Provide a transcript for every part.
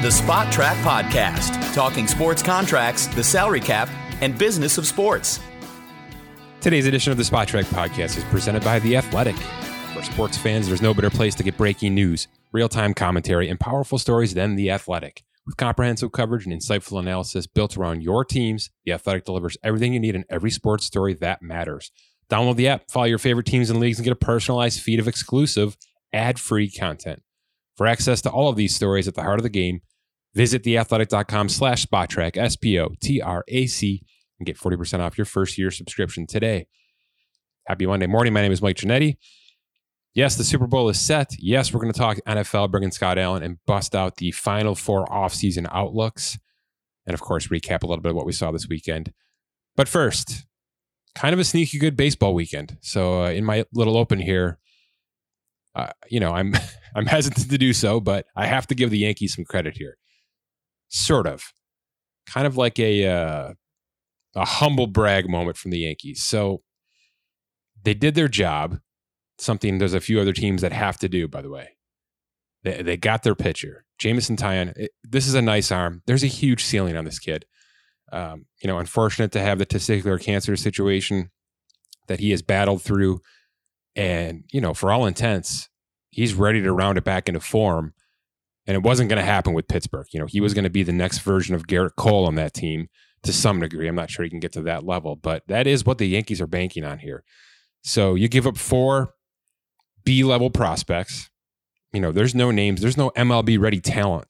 The Spotrac Podcast, talking sports contracts, the salary cap, and business of sports. Today's edition of the Spotrac Podcast is presented by The Athletic. For sports fans, there's no better place to get breaking news, real time commentary, and powerful stories than The Athletic. With comprehensive coverage and insightful analysis built around your teams, The Athletic delivers everything you need in every sports story that matters. Download the app, follow your favorite teams and leagues, and get a personalized feed of exclusive, ad free content. For access to all of these stories at the heart of the game, visit theathletic.com slash spotrac, S P O T R A C, and get 40% off your first year subscription today. Happy Monday morning. My name is Mike Ginnitti. Yes, the Super Bowl is set. Yes, we're going to talk NFL, bringing Scott Allen and bust out the final four offseason outlooks. And of course, recap a little bit of what we saw this weekend. But first, kind of a sneaky good baseball weekend. So uh, in my little open here, uh, you know, I'm I'm hesitant to do so, but I have to give the Yankees some credit here. Sort of, kind of like a uh, a humble brag moment from the Yankees. So they did their job. Something there's a few other teams that have to do. By the way, they they got their pitcher, Jameson Taillon. It, this is a nice arm. There's a huge ceiling on this kid. Um, you know, unfortunate to have the testicular cancer situation that he has battled through. And, you know, for all intents, he's ready to round it back into form. And it wasn't going to happen with Pittsburgh. You know, he was going to be the next version of Gerrit Cole on that team to some degree. I'm not sure he can get to that level, but that is what the Yankees are banking on here. So you give up four B level prospects. You know, there's no names, there's no MLB ready talent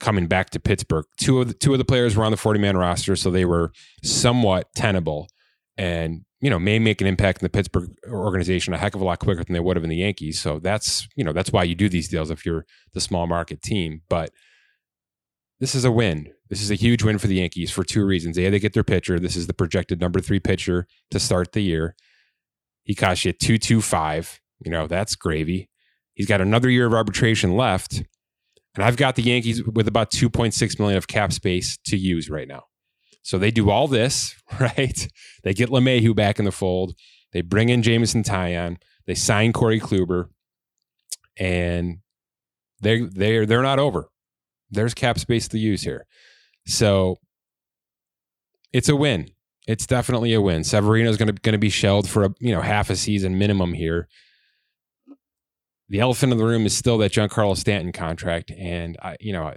coming back to Pittsburgh. Two of the two of the players were on the 40 man roster, so they were somewhat tenable and you know may make an impact in the Pittsburgh organization a heck of a lot quicker than they would have in the Yankees. So that's you know that's why you do these deals if you're the small market team. But this is a win. This is a huge win for the Yankees for two reasons. A, they get their pitcher. This is the projected number three pitcher to start the year. He cost you two two five. You know that's gravy. He's got another year of arbitration left and I've got the Yankees with about 2.6 million of cap space to use right now. So they do all this, right? They get LeMahieu back in the fold. They bring in Jameson Taillon. They sign Corey Kluber. And they they're they're not over. There's cap space to use here. So it's a win. It's definitely a win. Severino's going to going to be shelled for a you know half a season minimum here the elephant in the room is still that Giancarlo Stanton contract. And, I, you know,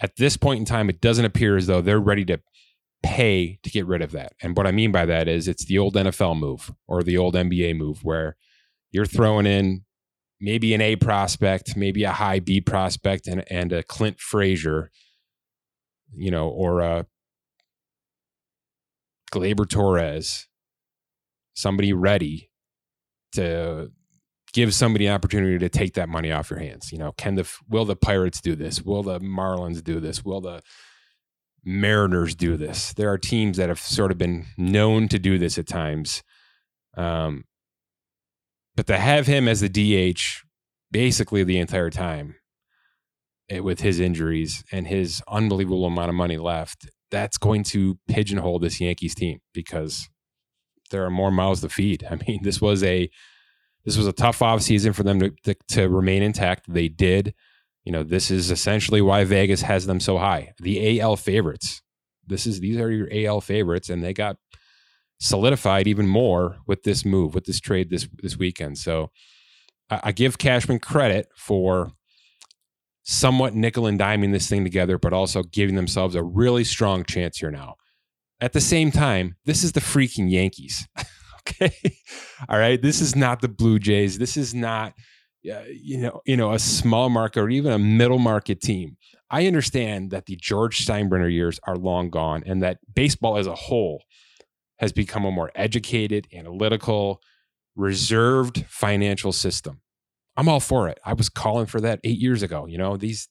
at this point in time, it doesn't appear as though they're ready to pay to get rid of that. And what I mean by that is it's the old NFL move or the old NBA move where you're throwing in maybe an A prospect, maybe a high B prospect, and, and a Clint Frazier, you know, or a Gleyber Torres, somebody ready to give somebody an opportunity to take that money off your hands. You know, can the will the Pirates do this? Will the Marlins do this? Will the Mariners do this? There are teams that have sort of been known to do this at times. Um, but to have him as the DH basically the entire time it, eh, with his injuries and his unbelievable amount of money left, that's going to pigeonhole this Yankees team because there are more mouths to feed. I mean, this was a this was a tough offseason for them to, to, to remain intact. They did. You know, this is essentially why Vegas has them so high. The AL favorites. This is these are your AL favorites, and they got solidified even more with this move, with this trade this this weekend. So I, I give Cashman credit for somewhat nickel and diming this thing together, but also giving themselves a really strong chance here now. At the same time, this is the freaking Yankees. Okay. All right. This is not the Blue Jays. This is not, you know, you know, a small market or even a middle market team. I understand that the George Steinbrenner years are long gone and that baseball as a whole has become a more educated, analytical, reserved financial system. I'm all for it. I was calling for that eight years ago. You know, these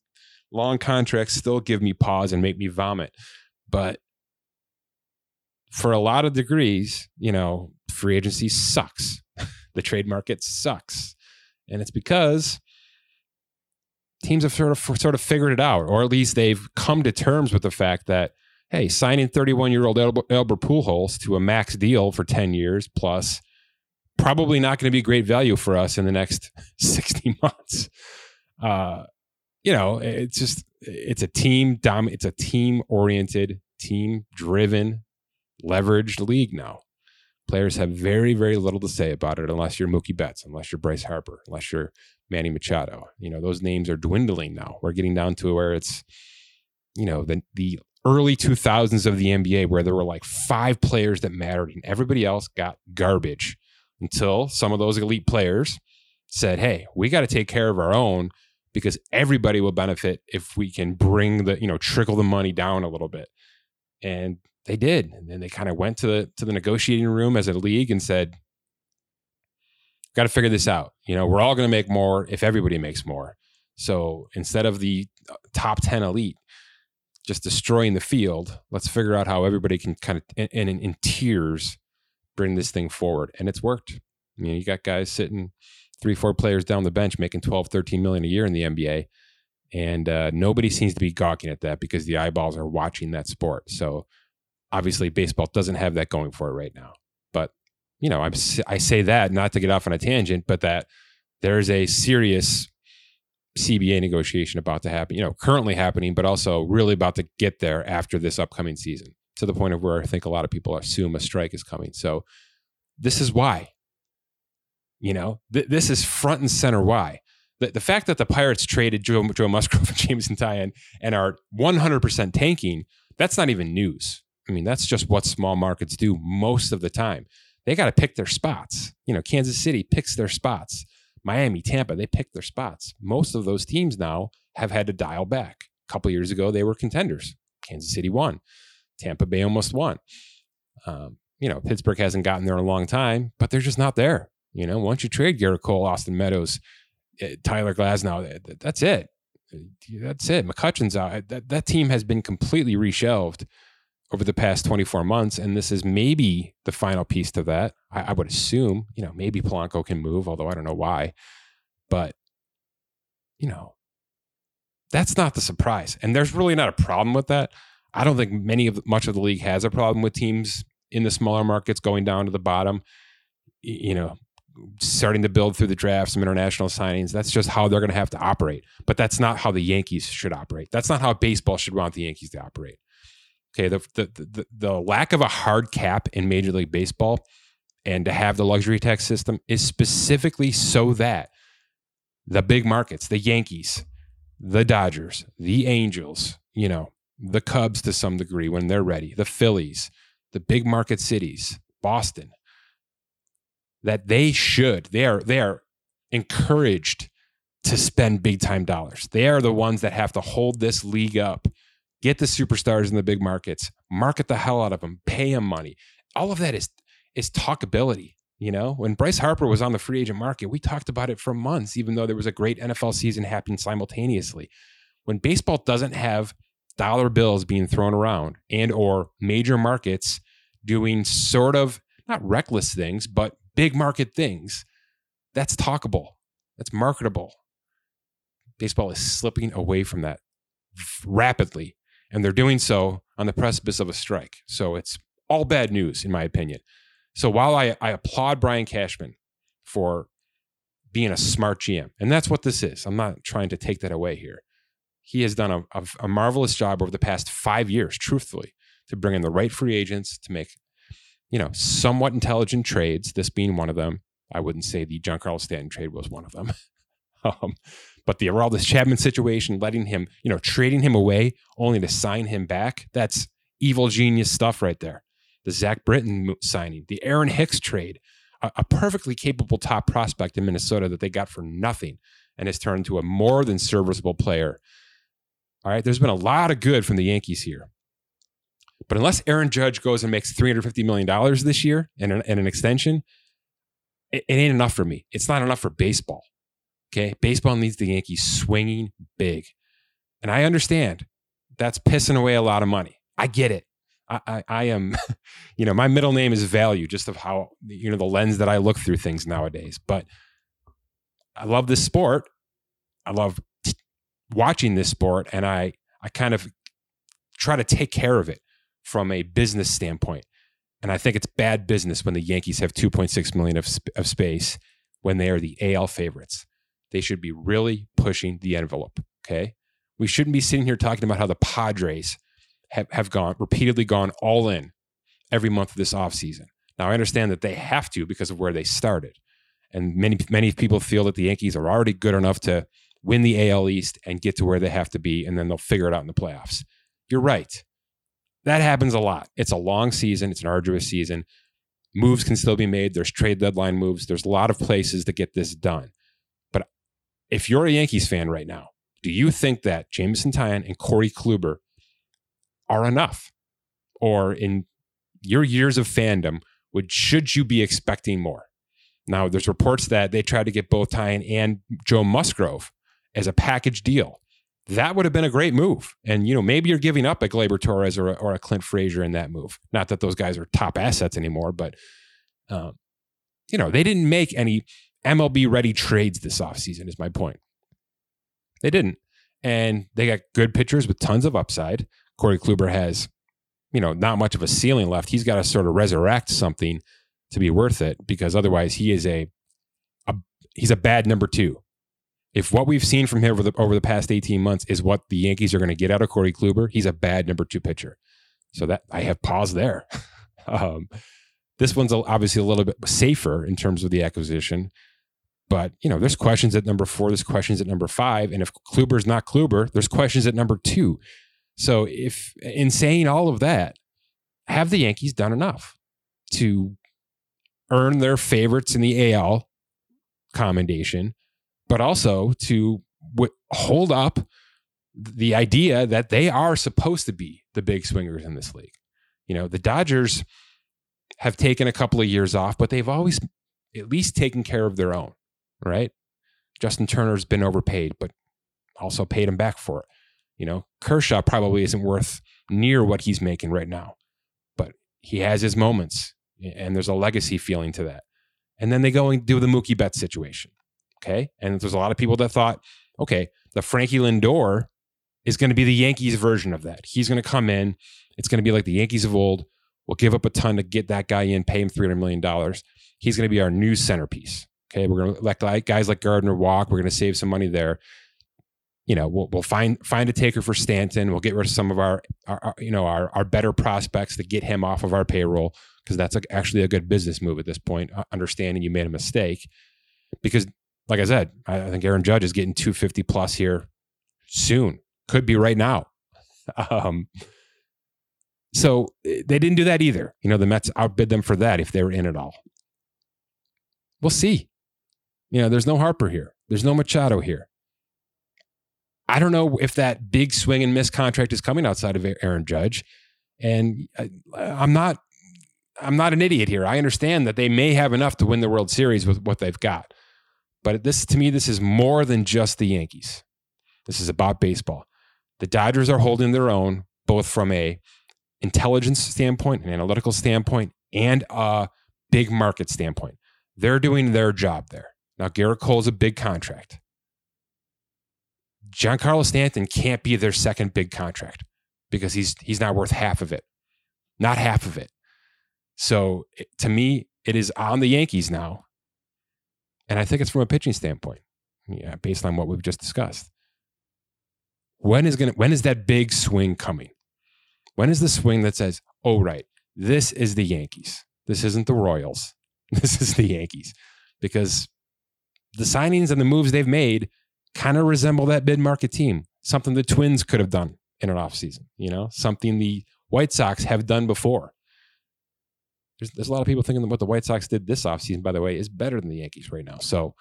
long contracts still give me pause and make me vomit. But for a lot of degrees, you know, free agency sucks. the trade market sucks. And it's because teams have sort of sort of figured it out, or at least they've come to terms with the fact that hey, signing 31 year old Albert Pujols to a max deal for 10 years plus probably not going to be great value for us in the next 60 months. Uh, you know, it's just it's a team dom it's a team oriented, team driven, leveraged league now. Players have very, very little to say about it unless you're Mookie Betts, unless you're Bryce Harper, unless you're Manny Machado. You know, those names are dwindling now. We're getting down to where it's, you know, the the early 2000s of the NBA where there were like five players that mattered and everybody else got garbage until some of those elite players said, "Hey, we got to take care of our own because everybody will benefit if we can bring the, you know, trickle the money down a little bit." And they did. And then they kind of went to the to the negotiating room as a league and said, "Got to figure this out. You know, we're all going to make more if everybody makes more." So, instead of the uh, top 10 elite just destroying the field, let's figure out how everybody can kind of in, in, in tiers bring this thing forward. And it's worked. You know, you got guys sitting three, four players down the bench making 12, 13 million a year in the NBA. And uh, nobody seems to be gawking at that because the eyeballs are watching that sport. So obviously, baseball doesn't have that going for it right now. But, you know, I'm, I say that not to get off on a tangent, but that there's a serious CBA negotiation about to happen, you know, currently happening, but also really about to get there after this upcoming season to the point of where I think a lot of people assume a strike is coming. So this is why. You know, th- this is front and center why. The, fact that the Pirates traded Joe, Joe Musgrove and Jameson Taillon and are 100% tanking, that's not even news. I mean, that's just what small markets do most of the time. They got to pick their spots. You know, Kansas City picks their spots. Miami, Tampa, they pick their spots. Most of those teams now have had to dial back. A couple years ago, they were contenders. Kansas City won. Tampa Bay almost won. Um, you know, Pittsburgh hasn't gotten there in a long time, but they're just not there. You know, once you trade Gerrit Cole, Austin Meadows, eh, Tyler Glasnow, that's it. That's it. McCutchen's out. That, that team has been completely reshelved over the past 24 months. And this is maybe the final piece to that. I, I would assume, you know, maybe Polanco can move, although I don't know why. But, you know, that's not the surprise. And there's really not a problem with that. I don't think many of much of the league has a problem with teams in the smaller markets going down to the bottom. You know, starting to build through the draft, some international signings. That's just how they're going to have to operate. But that's not how the Yankees should operate. That's not how baseball should want the Yankees to operate. Okay, the the the, the lack of a hard cap in Major League Baseball and to have the luxury tax system is specifically so that the big markets, the Yankees, the Dodgers, the Angels, you know, the Cubs to some degree when they're ready, the Phillies, the big market cities, Boston, that they should, they are, they are encouraged to spend big time dollars. They are the ones that have to hold this league up, get the superstars in the big markets, market the hell out of them, pay them money. All of that is is talkability. You know, when Bryce Harper was on the free agent market, we talked about it for months, even though there was a great NFL season happening simultaneously. When baseball doesn't have dollar bills being thrown around and or major markets doing sort of not reckless things but big market things that's talkable that's marketable baseball is slipping away from that rapidly and they're doing so on the precipice of a strike so it's all bad news in my opinion so while i, I applaud brian cashman for being a smart gm and that's what this is i'm not trying to take that away here he has done a, a, a marvelous job over the past five years, truthfully, to bring in the right free agents to make, you know, somewhat intelligent trades. This being one of them. I wouldn't say the Giancarlo Stanton trade was one of them. um, but the Aroldis Chapman situation, letting him, you know, trading him away only to sign him back, that's evil genius stuff right there. The Zach Britton signing, the Aaron Hicks trade, a, a perfectly capable top prospect in Minnesota that they got for nothing and has turned into a more than serviceable player all right, there's been a lot of good from the Yankees here. But unless Aaron Judge goes and makes $350 million this year and an, an extension, it, it ain't enough for me. It's not enough for baseball. Okay. Baseball needs the Yankees swinging big. And I understand that's pissing away a lot of money. I get it. I, I, I, am, you know, my middle name is value, just of how, you know, the lens that I look through things nowadays. But I love this sport. I love watching this sport and I I kind of try to take care of it from a business standpoint. And I think it's bad business when the Yankees have 2.6 million of, of space when they are the AL favorites. They should be really pushing the envelope. Okay. We shouldn't be sitting here talking about how the Padres have, have gone repeatedly gone all in every month of this offseason. Now I understand that they have to because of where they started. And many many people feel that the Yankees are already good enough to win the AL East and get to where they have to be, and then they'll figure it out in the playoffs. You're right. That happens a lot. It's a long season, it's an arduous season. Moves can still be made. There's trade deadline moves. There's a lot of places to get this done. If you're a Yankees fan right now, do you think that Jameson Taillon and Corey Kluber are enough? Or in your years of fandom, would should you be expecting more? Now, there's reports that they tried to get both Taillon and Joe Musgrove as a package deal. That would have been a great move. And, you know, maybe you're giving up a Gleyber Torres or a, or a Clint Frazier in that move. Not that those guys are top assets anymore, but, um, you know, they didn't make any MLB ready trades this offseason, is my point. They didn't. And they got good pitchers with tons of upside. Corey Kluber has, you know, not much of a ceiling left. He's got to sort of resurrect something to be worth it because otherwise he is a, a he's a bad number two if what we've seen from him over the, over the past 18 months is what the Yankees are going to get out of Corey Kluber, he's a bad number two pitcher. So that I have pause there. um, this one's obviously a little bit safer in terms of the acquisition, but you know, there's questions at number four, there's questions at number five, and if Kluber's not Kluber, there's questions at number two. So if in saying all of that, have the Yankees done enough to earn their favorites in the AL commendation? but also to w- hold up the idea that they are supposed to be the big swingers in this league. You know, the Dodgers have taken a couple of years off, but they've always at least taken care of their own, right? Justin Turner's been overpaid, but also paid him back for it. You know, Kershaw probably isn't worth near what he's making right now, but he has his moments and there's a legacy feeling to that. And then they go and do the Mookie Betts situation. Okay. And there's a lot of people that thought, okay, the Frankie Lindor is going to be the Yankees version of that. He's going to come in. It's going to be like the Yankees of old. We'll give up a ton to get that guy in, pay him $300 million. He's going to be our new centerpiece. Okay. We're going to let guys like Gardner walk. We're going to save some money there. You know, we'll, we'll find find a taker for Stanton. We'll get rid of some of our, our, our you know, our, our better prospects to get him off of our payroll because that's a, actually a good business move at this point, understanding you made a mistake. Because like I said, I think Aaron Judge is getting 250 plus here soon. Could be right now. Um, so eh, they didn't do that either. You know, the Mets outbid them for that if they were in at all. We'll see. You know, there's no Harper here. There's no Machado here. I don't know if that big swing and miss contract is coming outside of Aaron Judge. And I, I'm not I'm not an idiot here. I understand that they may have enough to win the World Series with what they've got. But this, to me, this is more than just the Yankees. This is about baseball. The Dodgers are holding their own, both from a intelligence standpoint, an analytical standpoint, and a big market standpoint. They're doing their job there. Now, Gerrit Cole's a big contract. Giancarlo Stanton can't be their second big contract because he's he's not worth half of it, not half of it. So to me, it is on the Yankees now and I think it's from a pitching standpoint, yeah, based on what we've just discussed. When is gonna when is that big swing coming? When is the swing that says, "Oh right, this is the Yankees. This isn't the Royals. This is the Yankees." Because the signings and the moves they've made kind of resemble that mid-market team, something the Twins could have done in an offseason, you know, something the White Sox have done before there's, there's a lot of people thinking that what the White Sox did this offseason, by the way, is better than the Yankees right now. So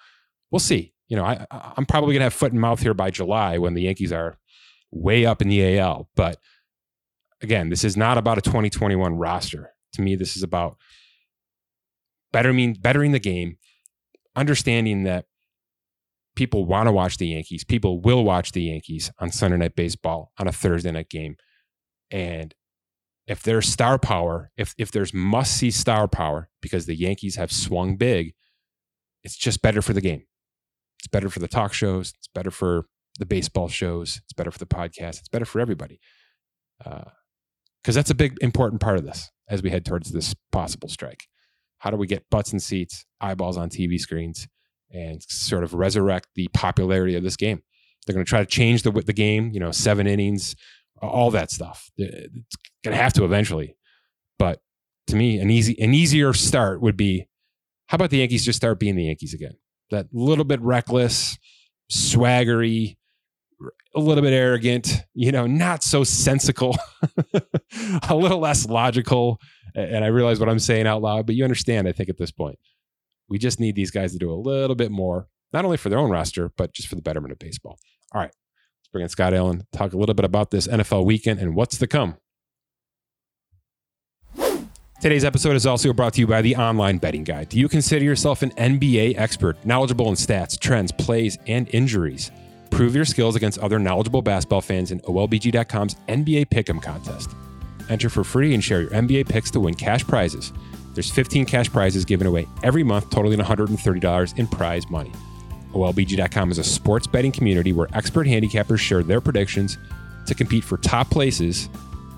we'll see. You know, I, I'm probably going to have foot and mouth here by July when the Yankees are way up in the AL. But again, this is not about a 2021 roster. To me, this is about better mean bettering the game, understanding that people want to watch the Yankees. People will watch the Yankees on Sunday Night Baseball on a Thursday night game. And if there's star power, if if there's must see star power because the Yankees have swung big, it's just better for the game. It's better for the talk shows. It's better for the baseball shows. It's better for the podcast. It's better for everybody. Because uh, that's a big important part of this as we head towards this possible strike. How do we get butts in seats, eyeballs on TV screens, and sort of resurrect the popularity of this game? They're going to try to change the the game. You know, seven innings, all that stuff. It's going to have to eventually. But to me, an easy an easier start would be how about the Yankees just start being the Yankees again? That little bit reckless, swaggery, a little bit arrogant, you know, not so sensical, a little less logical. And I realize what I'm saying out loud, but you understand, I think, at this point. We just need these guys to do a little bit more, not only for their own roster, but just for the betterment of baseball. All right. Let's bring in Scott Allen, talk a little bit about this NFL weekend and what's to come. Today's episode is also brought to you by the Online Betting Guide. Do you consider yourself an NBA expert, knowledgeable in stats, trends, plays, and injuries? Prove your skills against other knowledgeable basketball fans in OLBG.com's NBA Pick'em contest. Enter for free and share your NBA picks to win cash prizes. There's 15 cash prizes given away every month, totaling $130 in prize money. OLBG.com is a sports betting community where expert handicappers share their predictions to compete for top places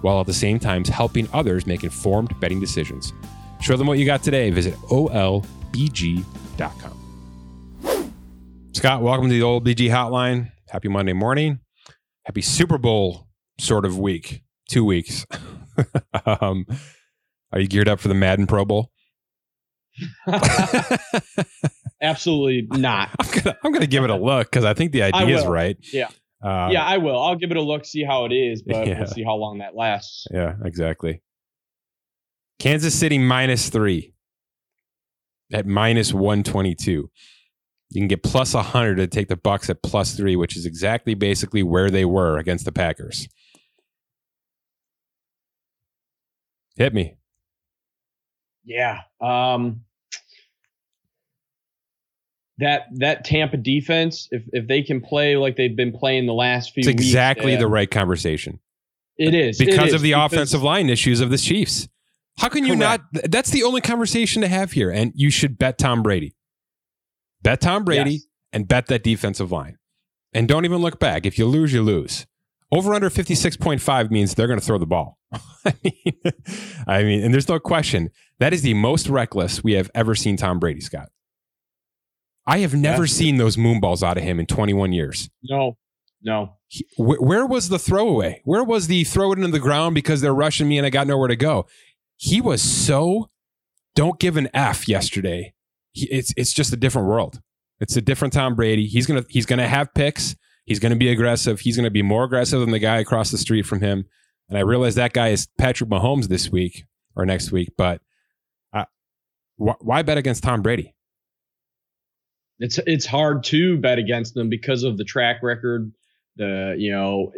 while at the same time helping others make informed betting decisions. Show them what you got today. Visit OLBG.com. Scott, welcome to the OLBG hotline. Happy Monday morning. Happy Super Bowl sort of week. Two weeks. um, are you geared up for the Madden Pro Bowl? Absolutely not. I'm gonna, I'm gonna give it a look because I think the idea is right. Yeah. Uh, yeah, I will. I'll give it a look, see how it is, but yeah. we'll see how long that lasts. Yeah, exactly. Kansas City minus three at minus 122. You can get plus 100 to take the Bucs at plus three, which is exactly basically where they were against the Packers. Hit me. Yeah. Um, that that Tampa defense, if if they can play like they've been playing the last few, it's exactly weeks, the right conversation. It is because it is, of the because offensive line issues of the Chiefs. How can you correct. not? That's the only conversation to have here, and you should bet Tom Brady. Bet Tom Brady yes. and bet that defensive line. And don't even look back. If you lose, you lose. Over under 56.5 means they're going to throw the ball. I, mean, I mean, and there's no question. That is the most reckless we have ever seen Tom Brady, Scott. I have never seen those moonballs out of him in 21 years. No, no. He, wh- where was the throwaway? Where was the throw it into the ground because they're rushing me and I got nowhere to go? He was so don't give an F yesterday he, it's it's just a different world. It's a different Tom Brady. He's gonna he's gonna have picks. He's gonna be aggressive. He's gonna be more aggressive than the guy across the street from him. And I realize that guy is Patrick Mahomes this week or next week. But uh, wh- why bet against Tom Brady? It's it's hard to bet against them because of the track record, the you know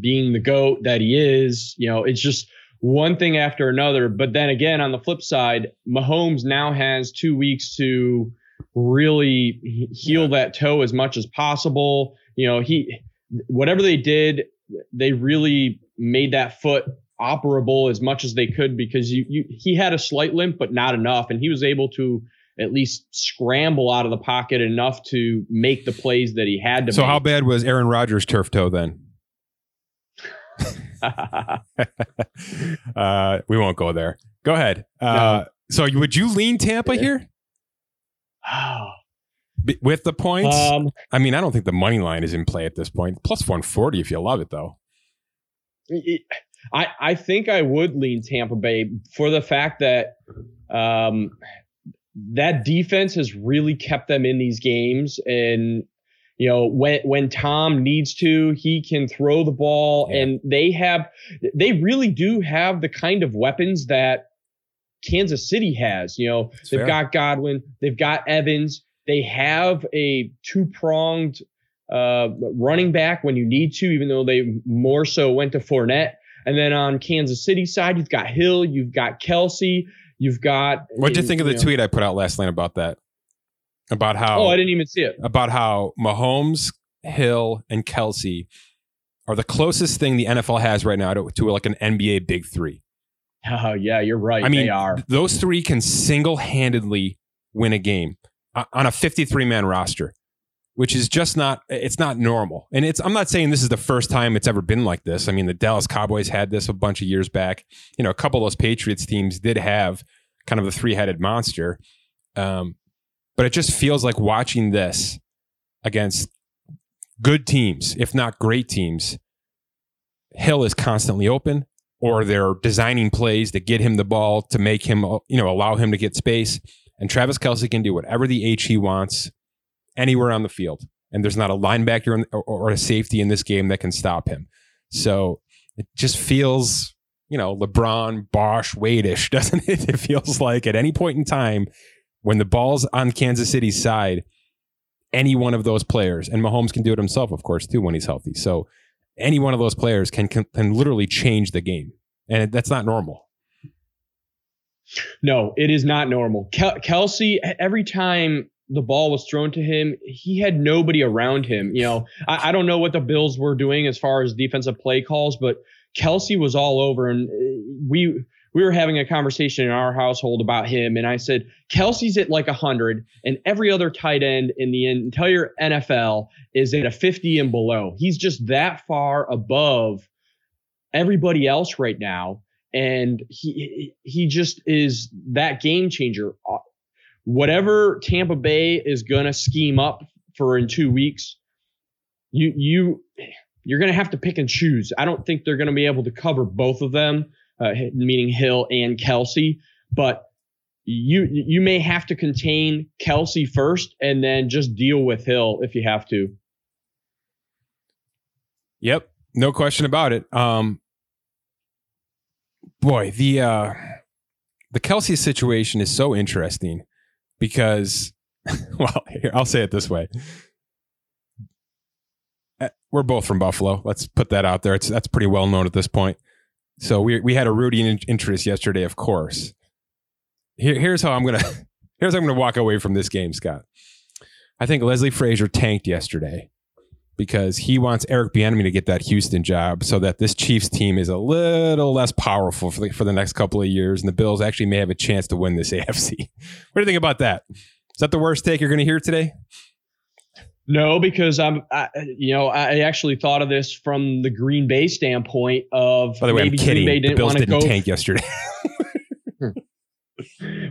being the goat that he is. You know, it's just one thing after another. But then again, on the flip side, Mahomes now has two weeks to really heal that toe as much as possible. You know, he whatever they did, they really made that foot operable as much as they could because you, you he had a slight limp but not enough and he was able to at least scramble out of the pocket enough to make the plays that he had to so make. how bad was Aaron Rodgers turf toe then uh, we won't go there. Go ahead. Uh, no. So would you lean Tampa here? With the points? Um, I mean, I don't think the money line is in play at this point. Plus 140 if you love it, though. I, I think I would lean Tampa Bay for the fact that um, that defense has really kept them in these games. And you know, when when Tom needs to, he can throw the ball, yeah. and they have they really do have the kind of weapons that Kansas City has. You know, That's they've fair. got Godwin, they've got Evans, they have a two pronged uh, running back when you need to, even though they more so went to Fournette. And then on Kansas City side, you've got Hill, you've got Kelce, you've got. What did you think of the know, tweet I put out last night about that? about how. Oh, I didn't even see it. About how Mahomes, Hill, and Kelce are the closest thing the NFL has right now to, to like an NBA Big Three. Oh yeah, you're right. I mean, they are. Those three can single handedly win a game on a 53 man roster, which is just not. It's not normal. And it's. I'm not saying this is the first time it's ever been like this. I mean, the Dallas Cowboys had this a bunch of years back. You know, a couple of those Patriots teams did have kind of the three headed monster. Um, but it just feels like watching this against good teams, if not great teams, Hill is constantly open or they're designing plays to get him the ball to make him, you know, allow him to get space. And Travis Kelce can do whatever the H he wants anywhere on the field. And there's not a linebacker or a safety in this game that can stop him. So it just feels, you know, LeBron, Bosh, Wade-ish, doesn't it? It feels like at any point in time when the ball's on Kansas City's side, any one of those players, and Mahomes can do it himself, of course, too, when he's healthy. So any one of those players can can, can literally change the game, and that's not normal. No, it is not normal. Kel- Kelce, every time the ball was thrown to him, he had nobody around him. You know, I, I, don't know what the Bills were doing as far as defensive play calls, but Kelce was all over, and uh, we we were having a conversation in our household about him, and I said Kelce's at like a hundred, and every other tight end in the entire NFL is at a fifty and below. He's just that far above everybody else right now, and he he just is that game changer. Whatever Tampa Bay is gonna scheme up for in two weeks, you you you're gonna have to pick and choose. I don't think they're gonna be able to cover both of them uh, meaning Hill and Kelce, But you you may have to contain Kelce first and then just deal with Hill if you have to. Yep, no question about it. Um, boy, the uh, the Kelce situation is so interesting because, well, here, I'll say it this way: uh, we're both from Buffalo. Let's put that out there. It's that's pretty well known at this point. So we we had a rooting interest yesterday, of course. Here, here's how I'm gonna here's how I'm gonna walk away from this game, Scott. I think Leslie Frazier tanked yesterday because he wants Eric Bieniemy to get that Houston job so that this Chiefs team is a little less powerful for the, for the next couple of years, and the Bills actually may have a chance to win this AFC. what do you think about that? Is that the worst take you're going to hear today? No, because I'm, I, you know, I actually thought of this from the Green Bay standpoint of By the way, maybe I'm kidding. Green Bay didn't the Bills didn't go tank yesterday.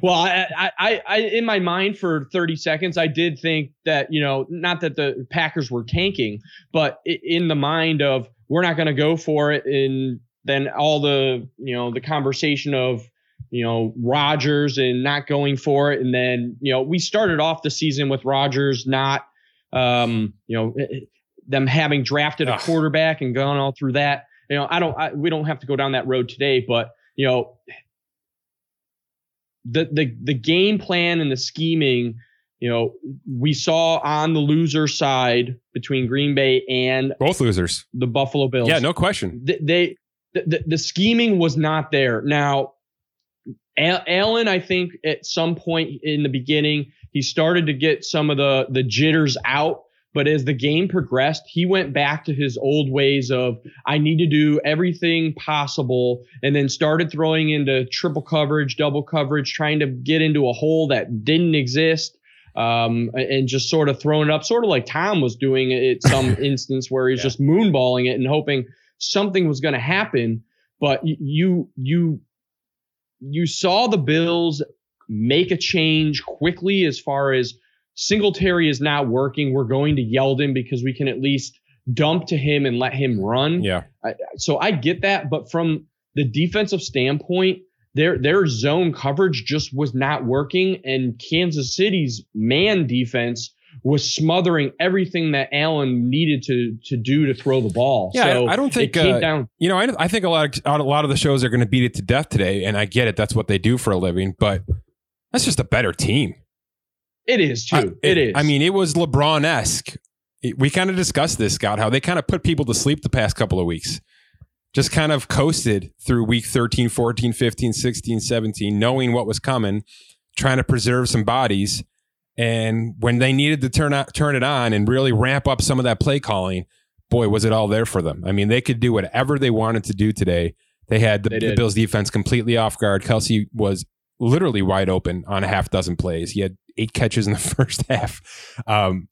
well, I, I, I, in my mind for 30 seconds, I did think that, you know, not that the Packers were tanking, but in the mind of we're not going to go for it. And then all the, you know, the conversation of, you know, Rodgers and not going for it. And then, you know, we started off the season with Rodgers not um, you know, them having drafted a quarterback and gone all through that. You know, I don't, I, we don't have to go down that road today, but you know, the the the game plan and the scheming, you know, we saw on the loser side between Green Bay and both losers, the Buffalo Bills. Yeah, no question. They, they the, the scheming was not there. Now, Allen, I think at some point in the beginning, he started to get some of the the jitters out. But as the game progressed, he went back to his old ways of I need to do everything possible, and then started throwing into triple coverage, double coverage, trying to get into a hole that didn't exist. Um, and just sort of throwing it up, sort of like Tom was doing it at some instance where he's yeah. just moonballing it and hoping something was going to happen. But you you you saw the Bills make a change quickly as far as Singletary is not working. We're going to Yeldon because we can at least dump to him and let him run. Yeah. I, so I get that, but from the defensive standpoint, their their zone coverage just was not working, and Kansas City's man defense was smothering everything that Allen needed to to do to throw the ball. Yeah, so I don't think it came uh, down. You know, I, I think a lot of a lot of the shows are going to beat it to death today, and I get it. That's what they do for a living, but that's just a better team. It is too. I, it, it is. I mean, it was LeBron esque. We kind of discussed this, Scott, how they kind of put people to sleep the past couple of weeks. Just kind of coasted through week 13, 14, 15, 16, 17, knowing what was coming, trying to preserve some bodies. And when they needed to turn out, turn it on and really ramp up some of that play calling, boy, was it all there for them. I mean, they could do whatever they wanted to do today. They had the, they the Bills defense completely off guard. Kelce was literally wide open on a half dozen plays. He had eight catches in the first half. Um,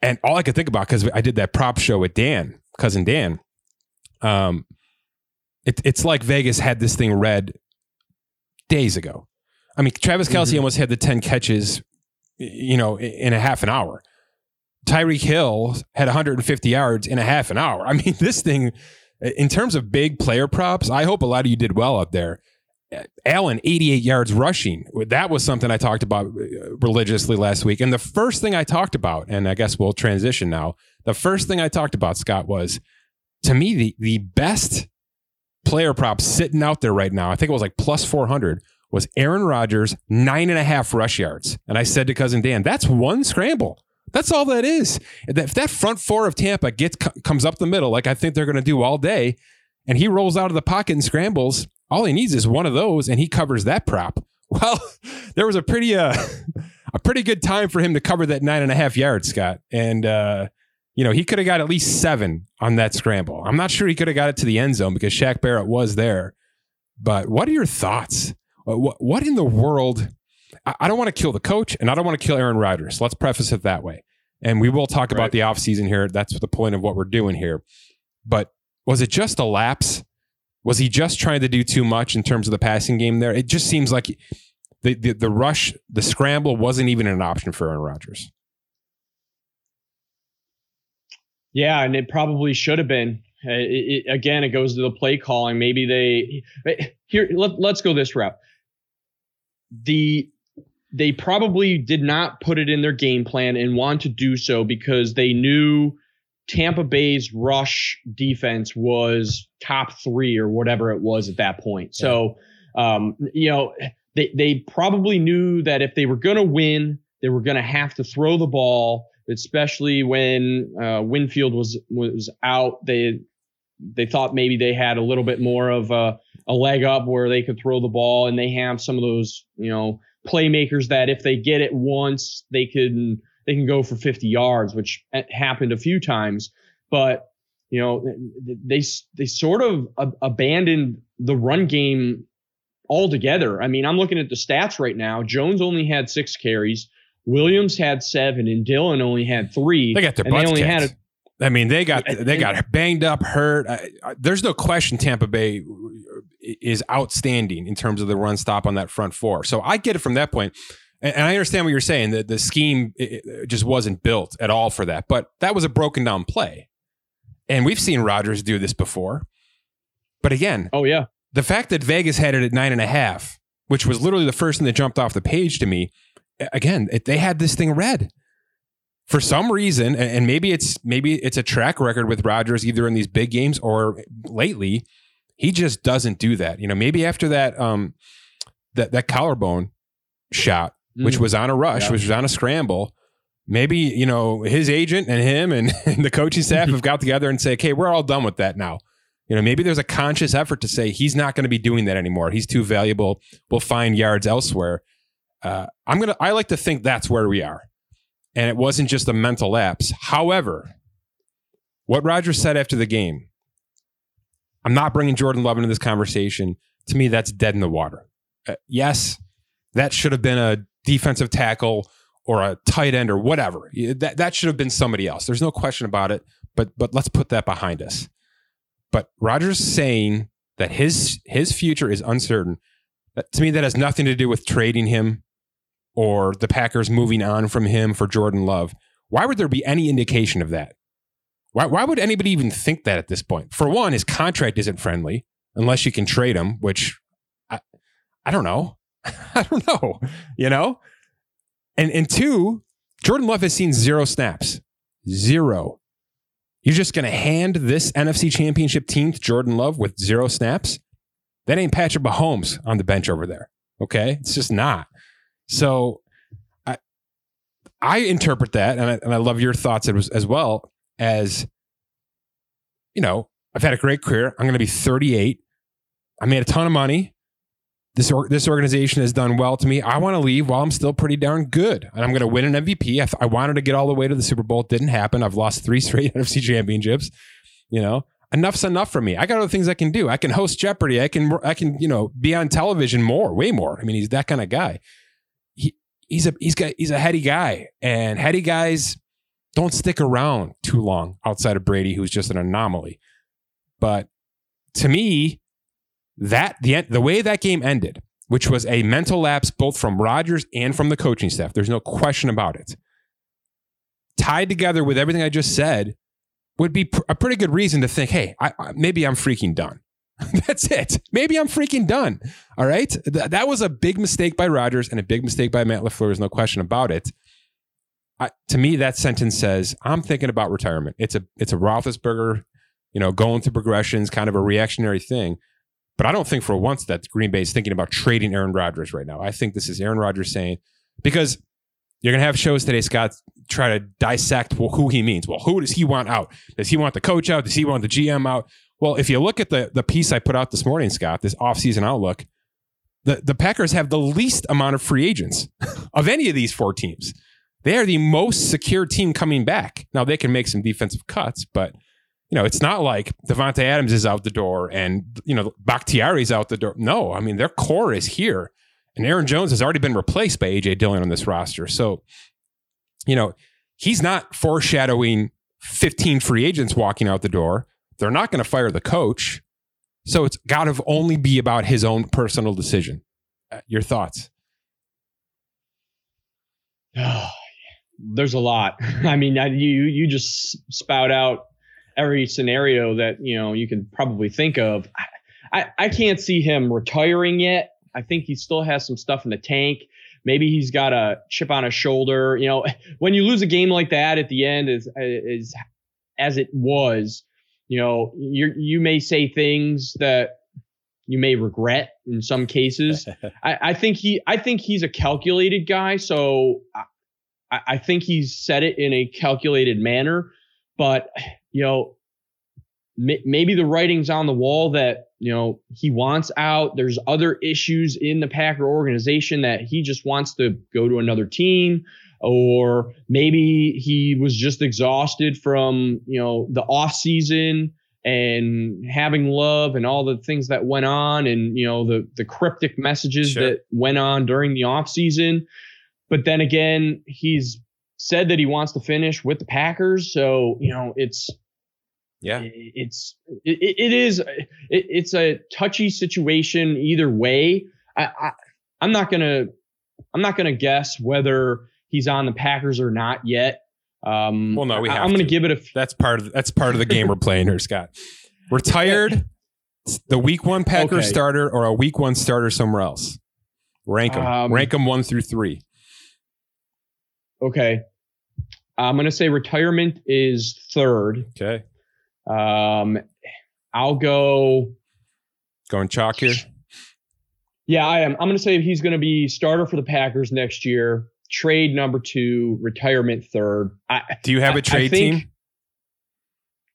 and all I could think about, because I did that prop show with Dan, cousin Dan, um, it, it's like Vegas had this thing read days ago. I mean, Travis Kelce mm-hmm. almost had the 10 catches, you know, in a half an hour. Tyreek Hill had 150 yards in a half an hour. I mean, this thing, in terms of big player props, I hope a lot of you did well up there. Allen, 88 yards rushing. That was something I talked about uh, religiously last week. And the first thing I talked about, and I guess we'll transition now. The first thing I talked about, Scott, was to me the the best player prop sitting out there right now. I think it was like plus 400 was Aaron Rodgers nine and a half rush yards. And I said to cousin Dan, that's one scramble. That's all that is. If that front four of Tampa gets comes up the middle, like I think they're going to do all day, and he rolls out of the pocket and scrambles, all he needs is one of those, and he covers that prop. Well, there was a pretty uh, a pretty good time for him to cover that nine and a half yards, Scott, and uh, you know he could have got at least seven on that scramble. I'm not sure he could have got it to the end zone because Shaq Barrett was there. But what are your thoughts? What, what in the world? I don't want to kill the coach and I don't want to kill Aaron Rodgers. Let's preface it that way. And we will talk right. about the offseason here. That's the point of what we're doing here. But was it just a lapse? Was he just trying to do too much in terms of the passing game there? It just seems like the, the, the rush, the scramble wasn't even an option for Aaron Rodgers. Yeah, and it probably should have been. Uh, it, it, again, it goes to the play calling. Maybe they here. Let, let's go this route. The they probably did not put it in their game plan and want to do so because they knew Tampa Bay's rush defense was top three or whatever it was at that point. Yeah. So, um, you know, they, they probably knew that if they were going to win, they were going to have to throw the ball, especially when uh, Winfield was was out. They they thought maybe they had a little bit more of a, a leg up where they could throw the ball, and they have some of those, you know, playmakers that if they get it once, they can they can go for 50 yards, which eh, happened a few times. But you know, they they sort of abandoned the run game altogether. I mean, I'm looking at the stats right now. Jones only had six carries. Williams had seven, and Dillon only had three. They got their butts they only kicked. had a, I mean, they got they got banged up, hurt. there's no question Tampa Bay is outstanding in terms of the run stop on that front four. So I get it from that point. And I understand what you're saying that the scheme just wasn't built at all for that. But that was a broken down play. And we've seen Rodgers do this before. But again, oh, yeah. The fact that Vegas had it at nine and a half, which was literally the first thing that jumped off the page to me, again, they had this thing read. for some reason, and maybe it's maybe it's a track record with Rodgers either in these big games or lately he just doesn't do that. You know, maybe after that um that that collarbone shot, mm. which was on a rush, yeah. which was on a scramble, maybe you know his agent and him and, and the coaching staff have got together and say, "Okay, we're all done with that now." You know, maybe there's a conscious effort to say he's not going to be doing that anymore. He's too valuable. We'll find yards elsewhere. Uh, I'm gonna. I like to think that's where we are, and it wasn't just a mental lapse. However, what Rodgers said after the game I'm not bringing Jordan Love into this conversation. To me, that's dead in the water. Uh, yes, that should have been a defensive tackle or a tight end or whatever. That that should have been somebody else. There's no question about it. But but let's put that behind us. But Rodgers saying that his his future is uncertain. That, to me, that has nothing to do with trading him or the Packers moving on from him for Jordan Love. Why would there be any indication of that? Why, why would anybody even think that at this point? For one, his contract isn't friendly unless you can trade him, which I, I don't know. I don't know, you know? And, and two, Jordan Love has seen zero snaps. Zero. You're just going to hand this NFC championship team to Jordan Love with zero snaps? That ain't Patrick Mahomes on the bench over there. Okay. It's just not. So I, I interpret that, and I, and I love your thoughts as, as well as, you know, I've had a great career. I'm going to be 38. I made a ton of money. This, or, this organization has done well to me. I want to leave while I'm still pretty darn good. And I'm going to win an MVP. I, th- I wanted to get all the way to the Super Bowl. It didn't happen. I've lost three straight NFC championships. You know, enough's enough for me. I got other things I can do. I can host Jeopardy. I can, I can, you know, be on television more, way more. I mean, he's that kind of guy. He, he's a, he's got, he's a heady guy and heady guys don't stick around too long outside of Brady, who's just an anomaly. But to me, that the the way that game ended, which was a mental lapse both from Rodgers and from the coaching staff, there's no question about it. tied together with everything I just said would be pr- a pretty good reason to think, hey, I, I, maybe I'm freaking done. That's it. Maybe I'm freaking done. All right. Th- that was a big mistake by Rodgers and a big mistake by Matt LaFleur. There's no question about it. I, to me, that sentence says I'm thinking about retirement. It's a it's a Roethlisberger, you know, going through progressions, kind of a reactionary thing. But I don't think for once that Green Bay is thinking about trading Aaron Rodgers right now. I think this is Aaron Rodgers saying because you're going to have shows today, Scott, try to dissect who he means. Well, who does he want out? Does he want the coach out? Does he want the GM out? Well, if you look at the the piece I put out this morning, Scott, this offseason outlook, the, the Packers have the least amount of free agents of any of these four teams. They are the most secure team coming back. Now they can make some defensive cuts, but you know, it's not like Davante Adams is out the door and you know Bakhtiari's out the door. No, I mean their core is here. And Aaron Jones has already been replaced by AJ Dillon on this roster. So, you know, he's not foreshadowing 15 free agents walking out the door. They're not going to fire the coach. So it's got to only be about his own personal decision. Uh, your thoughts? There's a lot. I mean, you you just spout out every scenario that you know you can probably think of. I, I can't see him retiring yet. I think he still has some stuff in the tank. Maybe he's got a chip on his shoulder. You know, when you lose a game like that at the end, is is as it was. You know, you you may say things that you may regret in some cases. I, I, think he I think he's a calculated guy, so I, I think he's said it in a calculated manner. But you know, maybe the writing's on the wall that you know he wants out there's other issues in the packer organization that he just wants to go to another team or maybe he was just exhausted from you know the off season and having love and all the things that went on and you know the the cryptic messages sure. that went on during the off season but then again he's said that he wants to finish with the packers so you know it's yeah, it's it, it is it, it's a touchy situation either way. I, I I'm not gonna I'm not gonna guess whether he's on the Packers or not yet. Um, well, no, we have I, am going to give it a. that's part of that's part of the game we're playing here, Scott. Retired, the Week One Packers okay. starter or a Week One starter somewhere else. Rank them. Um, Rank them one through three. Okay, I'm going to say retirement is third. Okay. Um, I'll go. Going chalk here. Yeah, I am. I'm going to say he's going to be starter for the Packers next year. Trade number two, retirement third. I, do you have a trade I think, team?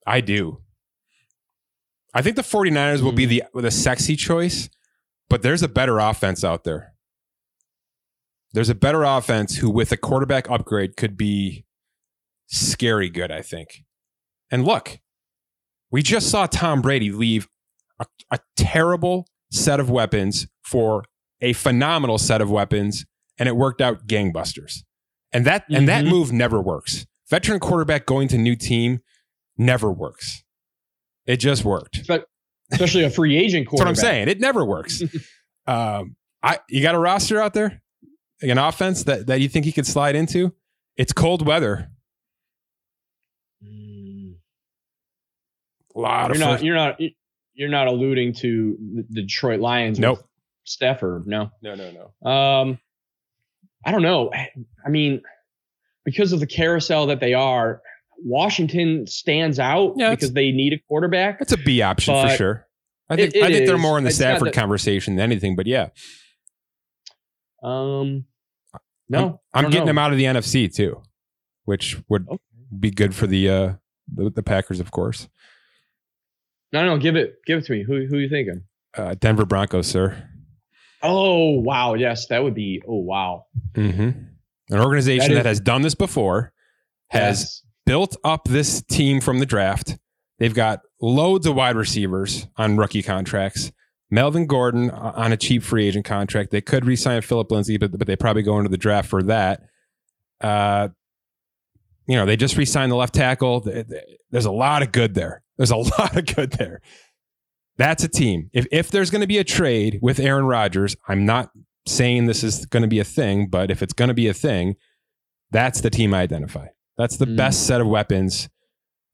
I do. I think the 49ers mm-hmm. will be mm-hmm. the the sexy choice, but there's a better offense out there. There's a better offense who, with a quarterback upgrade, could be scary good, I think. And look, we just saw Tom Brady leave a, a terrible set of weapons for a phenomenal set of weapons, and it worked out gangbusters. And that mm-hmm. and that mm-hmm. move never works. Veteran quarterback going to new team never works. It just worked. But especially a free agent quarterback. That's what I'm saying. It never works. um, I you got a roster out there, an offense that that you think he could slide into. It's cold weather. A lot you're of not, first- you're not you're not alluding to the Detroit Lions. Nope. Stafford. No. No. No. No. Um, I don't know. I mean, because of the carousel that they are, Washington stands out yeah, because they need a quarterback. That's a B option for sure. I think it, it I think is. they're more in the it's Stafford the, conversation than anything, but yeah. Um, no, I'm, I'm getting know. them out of the NFC too, which would okay. be good for the uh the, the Packers, of course. No, no, give it, give it to me. Who, who are you thinking? Uh, Denver Broncos, sir. Oh wow, yes, that would be. Oh wow. Mm-hmm. An organization that, is, that, has done this before has yes. built up this team from the draft. They've got loads of wide receivers on rookie contracts. Melvin Gordon on a cheap free agent contract. They could re-sign Phillip Lindsay, but but they probably go into the draft for that. Uh, you know, they just re-signed the left tackle. There's a lot of good there. There's a lot of good there. That's a team. If if there's going to be a trade with Aaron Rodgers, I'm not saying this is going to be a thing, but if it's going to be a thing, that's the team I identify. That's the Mm. best set of weapons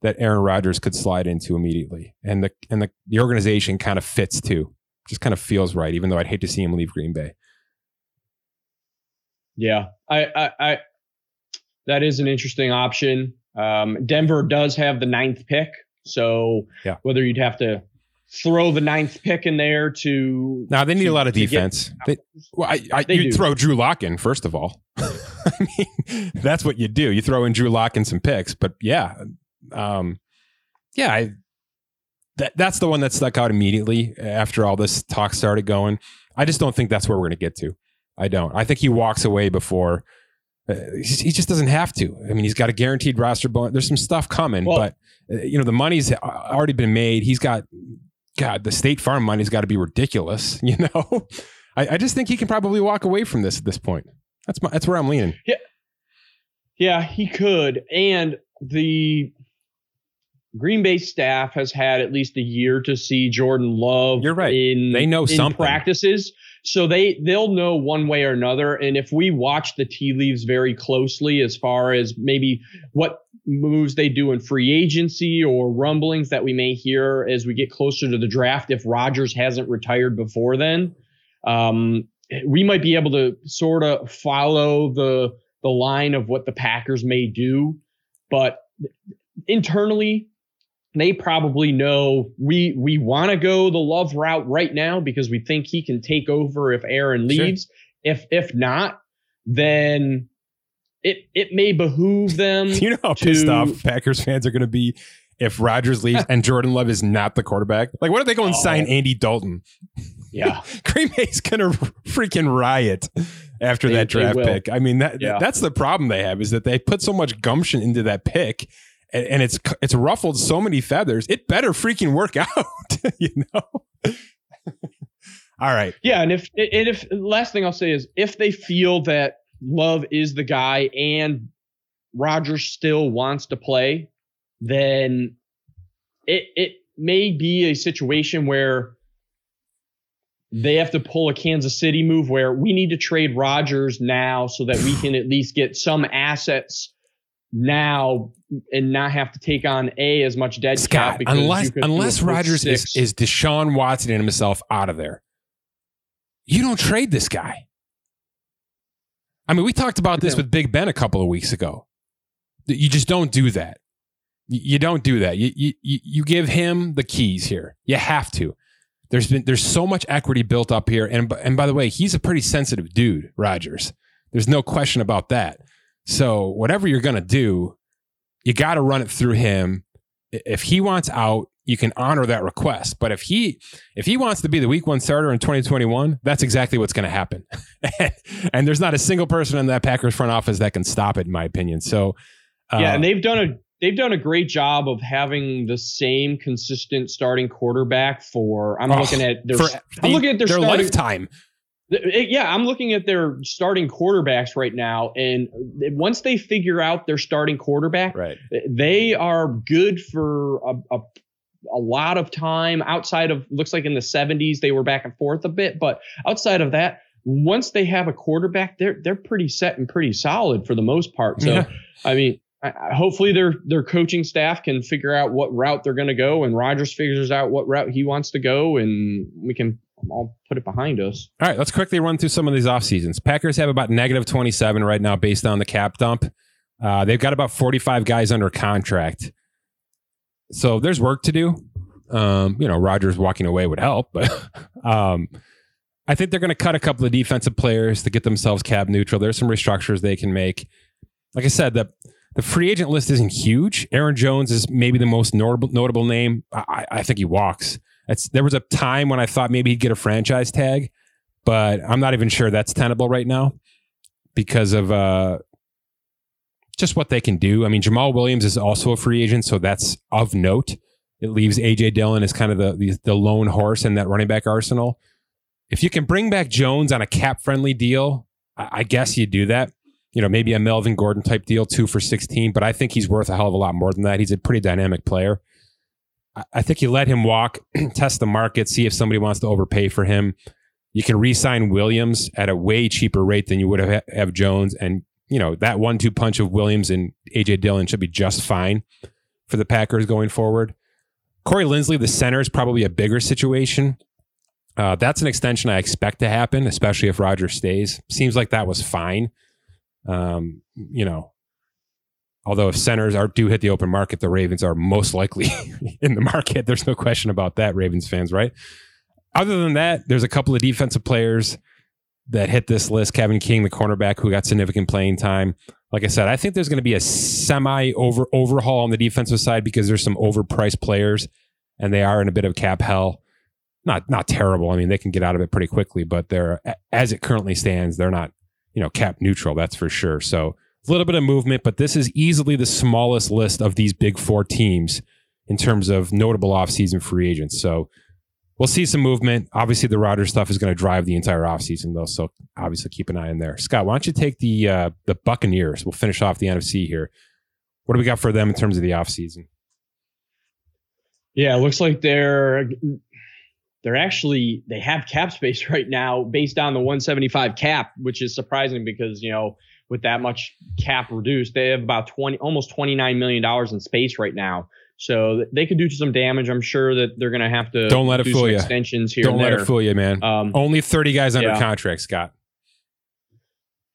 that Aaron Rodgers could slide into immediately, and the and the the organization kind of fits too. Just kind of feels right, even though I'd hate to see him leave Green Bay. Yeah, I, I, I that is an interesting option. Um, Denver does have the ninth pick, so Yeah. whether you'd have to throw the ninth pick in there to Now they need to- a lot of to get- defense. They, well, I, I, you throw Drew Lock in first of all. I mean, that's what you do. You throw in Drew Lock and some picks. But yeah, um, yeah, I, that that's the one that stuck out immediately after all this talk started going. I just don't think that's where we're going to get to. I don't. I think he walks away before. Uh, he just doesn't have to. I mean, he's got a guaranteed roster bonus. There's some stuff coming, Well- but uh, you know the money's already been made. He's got God, the State Farm money's got to be ridiculous. You know, I, I just think he can probably walk away from this at this point. That's my, that's where I'm leaning. Yeah. Yeah, he could. And the Green Bay staff has had at least a year to see Jordan Love. You're right. In, They know in something. practices. So they they'll know one way or another. And if we watch the tea leaves very closely as far as maybe what moves they do in free agency or rumblings that we may hear as we get closer to the draft, if Rodgers hasn't retired before then, um, we might be able to sort of follow the the line of what the Packers may do, but internally they probably know we we want to go the love route right now because we think he can take over if Aaron Sure. leaves. If if not, then it it may behoove them. You know how pissed off Packers fans are going to be if Rodgers leaves and Jordan Love is not the quarterback? Like, what if they go and oh. sign Oh. Andy Dalton? yeah, Green Bay's going to freaking riot after They- that draft pick. I mean, that Yeah. that's the problem they have is that they put so much gumption into that pick. And, and it's it's ruffled so many feathers. It better freaking work out, you know. All right, yeah. And if and if last thing I'll say is if they feel that Love is the guy and Rodgers still wants to play, then it it may be a situation where they have to pull a Kansas City move where we need to trade Rodgers now so that we can at least get some assets now and not have to take on a as much dead Scott. because Unless you could do a unless Rodgers is, is Deshaun Watson and himself out of there, you don't trade this guy. I mean, we talked about this with Big Ben a couple of weeks ago. You just don't do that. You don't do that. You, you you you give him the keys here. You have to. There's been there's so much equity built up here, and and by the way, he's a pretty sensitive dude, Rodgers. There's no question about that. So whatever you're gonna do, you got to run it through him. If he wants out, you can honor that request. But if he if he wants to be the week one starter in 2021, that's exactly what's going to happen. and there's not a single person in that Packers front office that can stop it, in my opinion. So uh, yeah, and they've done a they've done a great job of having the same consistent starting quarterback for. I'm Oh, looking at their. for I'm looking at their, their starting. lifetime. Yeah, I'm looking at their starting quarterbacks right now, and once they figure out their starting quarterback, Right. they are good for a, a a lot of time outside of looks like in the 70s they were back and forth a bit but outside of that once they have a quarterback they're they're pretty set and pretty solid for the most part so Yeah. i mean hopefully their their coaching staff can figure out what route they're going to go and Rodgers figures out what route he wants to go and we can all put it behind us All right, let's quickly run through some of these off seasons. Packers have about negative 27 right now based on the cap dump. Uh, they've got about 45 guys under contract. So there's work to do. Um, you know, Rodgers walking away would help, but um, I think they're going to cut a couple of defensive players to get themselves cap neutral. There's some restructures they can make. Like I said, the the free agent list isn't huge. Aaron Jones is maybe the most notable notable name. I I think he walks. There was a time when I thought maybe he'd get a franchise tag, but I'm not even sure that's tenable right now because of uh, just what they can do. I mean, Jamaal Williams is also a free agent, so that's of note. It leaves AJ Dillon as kind of the, the the lone horse in that running back arsenal. If you can bring back Jones on a cap friendly deal, I, I guess you do that. You know, maybe a Melvin Gordon type deal, two for sixteen. But I think he's worth a hell of a lot more than that. He's a pretty dynamic player. I- think you let him walk, test the market, see if somebody wants to overpay for him. You can re-sign Williams at a way cheaper rate than you would have have Jones, and you know, that one two punch of Williams and AJ Dillon should be just fine for the Packers going forward. Corey Linsley, the center, is probably a bigger situation. Uh, that's an extension I expect to happen, especially if Rodgers stays. Seems like that was fine. Um, you know, although if centers are do hit the open market, the Ravens are most likely in the market. There's no question about that, Ravens fans, right? Other than that, there's a couple of defensive players that hit this list. Kevin King, the cornerback, who got significant playing time. Like I said, I think there's going to be a semi over overhaul on the defensive side because there's some overpriced players, and they are in a bit of cap hell. Not not terrible. I mean, they can get out of it pretty quickly, but they're as it currently stands, they're not you know cap neutral. That's for sure. So a little bit of movement, but this is easily the smallest list of these big four teams in terms of notable offseason free agents. So we'll see some movement. Obviously, the Rodgers stuff is going to drive the entire offseason, though. So obviously, keep an eye in there. Scott, why don't you take the uh, the Buccaneers? We'll finish off the NFC here. What do we got for them in terms of the offseason? Yeah, it looks like they're they're actually they have cap space right now based on the 175 cap, which is surprising because you know with that much cap reduced, they have about 20 almost 29 million dollars in space right now. So they could do some damage. I'm sure that they're going to have to don't let it do fool you. Extensions here. Don't let there. it fool you, man. Um, Only 30 guys under yeah. contract, Scott.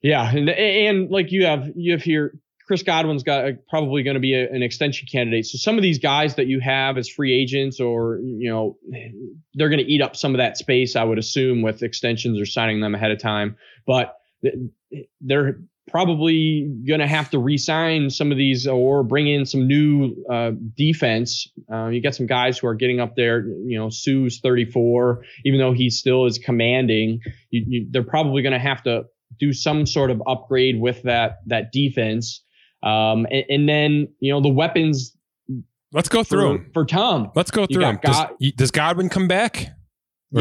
Yeah, and and like you have you have here, Chris Godwin's got probably going to be a, an extension candidate. So some of these guys that you have as free agents, or you know, they're going to eat up some of that space. I would assume with extensions or signing them ahead of time, but they're probably going to have to re-sign some of these or bring in some new uh, defense. Uh, you got some guys who are getting up there. You know, Suh's 34, even though he still is commanding. You, you, they're probably going to have to do some sort of upgrade with that that defense. Um, and, and, then you know the weapons. Let's go through for, them for Tom. Let's go through them. God, does, does Godwin come back?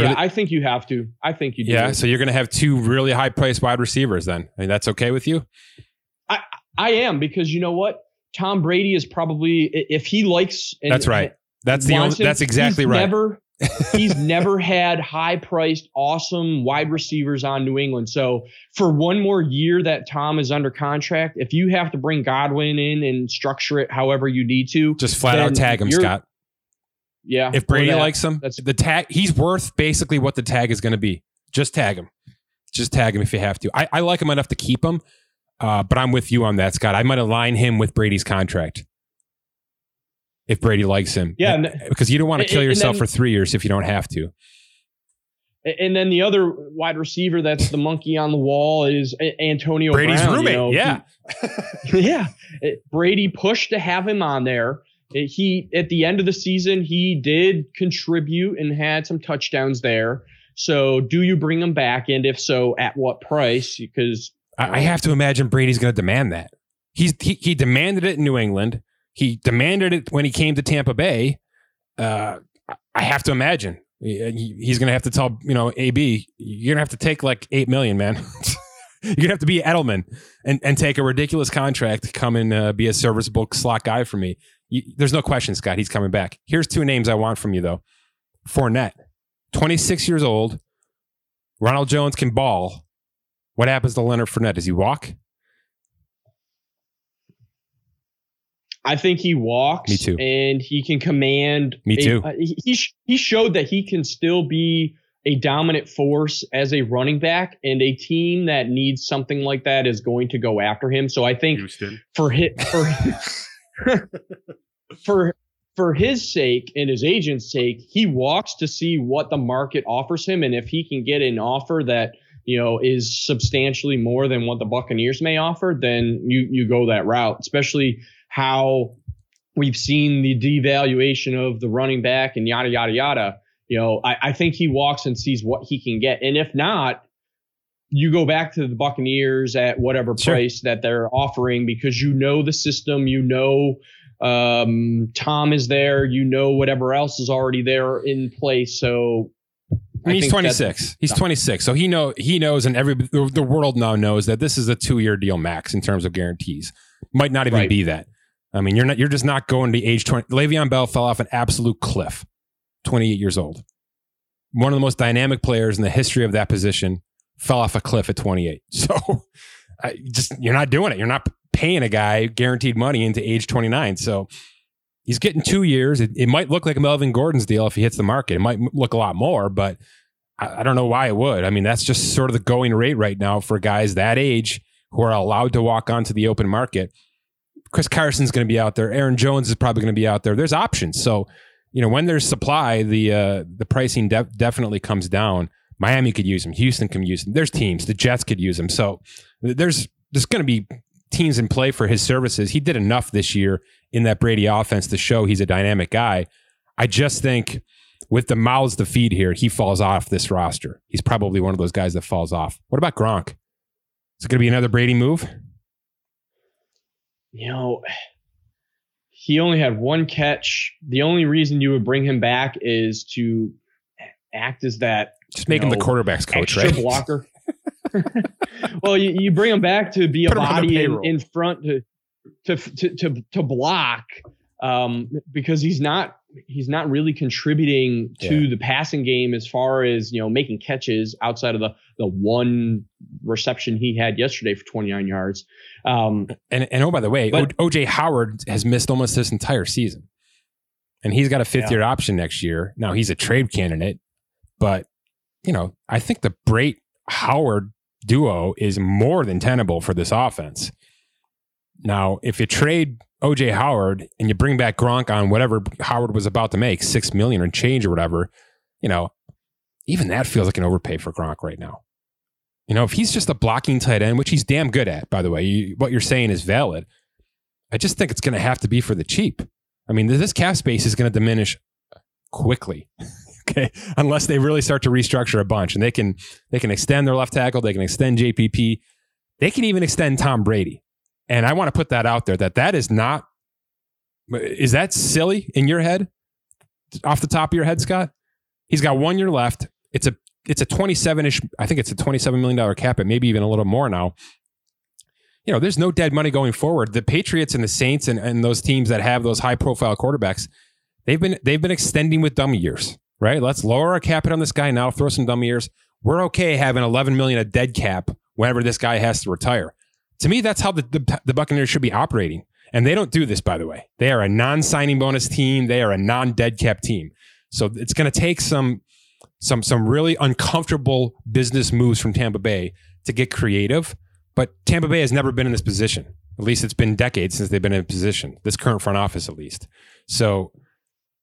Yeah, I think you have to. I think you do. Yeah, so you're going to have two really high priced wide receivers then. I mean, that's okay with you? I I am because you know what? Tom Brady is probably if he likes That's right. That's the only, that's exactly right. Never he's never had high priced awesome wide receivers on New England. So for one more year that Tom is under contract, if you have to bring Godwin in and structure it however you need to, just flat out tag him, Scott. Yeah. If Brady likes him, that's the tag. He's worth basically what the tag is going to be. Just tag him. Just tag him if you have to. I, I like him enough to keep him, uh, but I'm with you on that, Scott. I might align him with Brady's contract if Brady likes him. Yeah, because you don't want to kill yourself then, for three years if you don't have to. And then the other wide receiver that's the monkey on the wall is Antonio Brady's Brown, roommate. You know? Yeah, yeah. Brady pushed to have him on there he at the end of the season he did contribute and had some touchdowns there. So do you bring him back, and if so, at what price? Because I have to imagine Brady's going to demand that. He's he, he demanded it in New England. He demanded it when he came to Tampa Bay. Uh, I have to imagine he's going to have to tell you know AB you're going to have to take like eight million, man. you're going to have to be Edelman and and take a ridiculous contract to come and uh, be a serviceable slot guy for me. You, there's no question, Scott. He's coming back. Here's two names I want from you, though. Fournette, 26 years old. Ronald Jones can ball. What happens to Leonard Fournette? Does he walk? I think he walks. Me too. And he can command. Me too. A, uh, he he showed that he can still be a dominant force as a running back, and a team that needs something like that is going to go after him. So I think Houston. for hit for for for his sake and his agent's sake, he walks to see what the market offers him, and if he can get an offer that you know is substantially more than what the Buccaneers may offer, then you you go that route. Especially how we've seen the devaluation of the running back and yada yada yada. You know, I, I think he walks and sees what he can get, and if not, you go back to the Buccaneers at whatever sure. price that they're offering because you know the system, you know um, Tom is there, you know whatever else is already there in place. So I mean, he's 26. He's 26. So he know he knows, and every the world now knows that this is a two year deal max in terms of guarantees. Might not even right. be that. I mean, you're not you're just not going to age 20. Le'Veon Bell fell off an absolute cliff. 28 years old. One of the most dynamic players in the history of that position fell off a cliff at 28. So I just you're not doing it. You're not paying a guy guaranteed money into age 29. So he's getting two years. It, it might look like a Melvin Gordon's deal if he hits the market. It might look a lot more, but I, I don't know why it would. I mean, that's just sort of the going rate right now for guys that age who are allowed to walk onto the open market. Chris Carson's going to be out there. Aaron Jones is probably going to be out there. There's options. So, you know, when there's supply, the uh, the pricing de- definitely comes down. Miami could use him. Houston can use him. There's teams. The Jets could use him. So there's there's going to be teams in play for his services. He did enough this year in that Brady offense to show he's a dynamic guy. I just think with the mouths to feed here, he falls off this roster. He's probably one of those guys that falls off. What about Gronk? Is it going to be another Brady move? You know, he only had one catch. The only reason you would bring him back is to act as that. Just make him the quarterback's coach, extra right? blocker. well, you, you bring him back to be Put a him on the body in, in front to to to to, to block um, because he's not he's not really contributing to Yeah. the passing game as far as you know making catches outside of the the one reception he had yesterday for 29 yards. Um, And and oh, by the way, But- OJ Howard has missed almost this entire season, and he's got a fifth Yeah. year option next year. Now he's a trade candidate, but you know I think the Brate Howard duo is more than tenable for this offense. Now, if you trade OJ Howard and you bring back Gronk on whatever Howard was about to make six million or change or whatever, you know, even that feels like an overpay for Gronk right now. You know, if he's just a blocking tight end, which he's damn good at, by the way, you, what you're saying is valid. I just think it's going to have to be for the cheap. I mean, this cap space is going to diminish quickly. okay, unless they really start to restructure a bunch, and they can they can extend their left tackle, they can extend JPP, they can even extend Tom Brady. And I want to put that out there that that is not is that silly in your head, off the top of your head, Scott? He's got one year left. It's a it's a 27 ish. I think it's a 27 million dollar cap, it maybe even a little more now. You know, there's no dead money going forward. The Patriots and the Saints and, and those teams that have those high profile quarterbacks, they've been they've been extending with dummy years, right? Let's lower our cap on this guy now, throw some dummy years. We're okay having 11 million a dead cap whenever this guy has to retire. To me, that's how the, the, the Buccaneers should be operating. And they don't do this, by the way. They are a non-signing bonus team. They are a non-dead cap team. So it's going to take some some some really uncomfortable business moves from Tampa Bay to get creative. But Tampa Bay has never been in this position. At least it's been decades since they've been in a position. This current front office, at least. So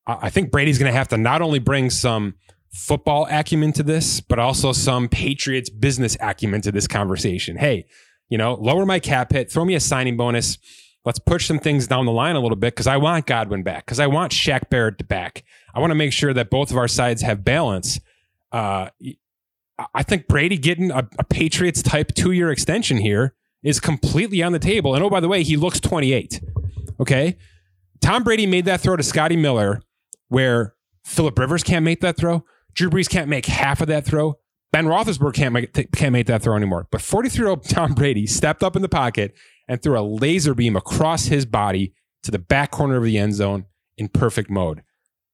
I think Brady's going to have to not only bring some football acumen to this, but also some Patriots business acumen to this conversation. Hey, you know, lower my cap hit, throw me a signing bonus. Let's push some things down the line a little bit because I want Godwin back, because I want Shaq Barrett back. I want to make sure that both of our sides have balance. Uh, I think Brady getting a, a Patriots type two year extension here is completely on the table. And oh, by the way, he looks 28. Okay. Tom Brady made that throw to Scotty Miller where Philip Rivers can't make that throw. Drew Brees can't make half of that throw. Ben Roethlisberger can't make, can't make that throw anymore. But 43 year old Tom Brady stepped up in the pocket and threw a laser beam across his body to the back corner of the end zone in perfect mode.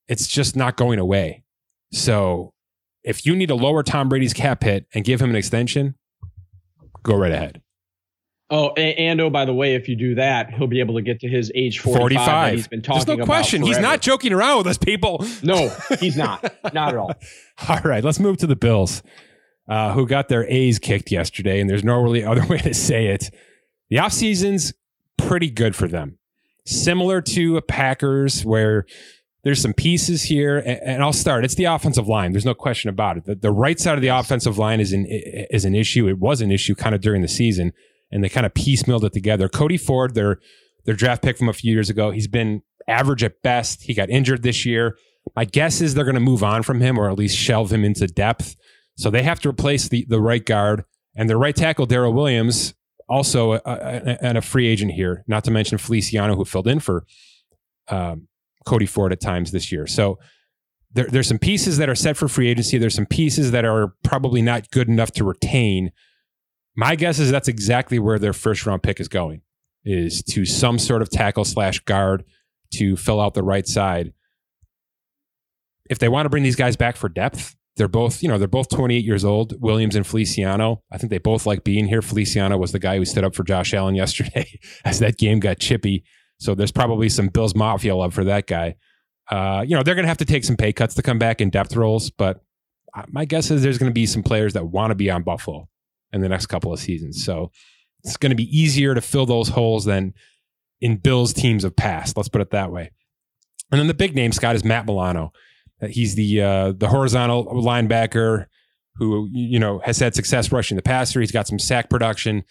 It's just not going away. So if you need to lower Tom Brady's cap hit and give him an extension, go right ahead. Oh, and, and oh, by the way, if you do that, he'll be able to get to his age 45, 45. that he's been talking There's no question. He's not joking around with us, people. No, he's not. Not at all. All right, let's move to the Bills, uh, who got their A's kicked yesterday, and there's no really other way to say it. The offseason's pretty good for them. Similar to a Packers, where there's some pieces here, and, and I'll start. It's the offensive line. There's no question about it. The, the right side of the offensive line is an is an issue. It was an issue kind of during the season, and they kind of piecemealed it together. Cody Ford, their their draft pick from a few years ago, he's been average at best. He got injured this year. My guess is they're going to move on from him or at least shelve him into depth. So they have to replace the, the right guard and their right tackle, Daryl Williams, also and a free agent here, not to mention Feliciano, who filled in for um, Cody Ford at times this year. So there, there's some pieces that are set for free agency. There's some pieces that are probably not good enough to retain. My guess is that's exactly where their first round pick is going, is to some sort of tackle slash guard to fill out the right side if they want to bring these guys back for depth, They're both, you know, they're both 28 years old, Williams and Feliciano. I think they both like being here. Feliciano was the guy who stood up for Josh Allen yesterday as that game got chippy. So there's probably some Bills Mafia love for that guy. Uh, you know, they're going to have to take some pay cuts to come back in depth roles, but my guess is there's going to be some players that want to be on Buffalo in the next couple of seasons. So it's going to be easier to fill those holes than in Bills teams of past. Let's put it that way. And then the big name, Scott, is Matt Milano. Uh, he's the uh, the horizontal linebacker who you know has had success rushing the passer. He's got some sack production.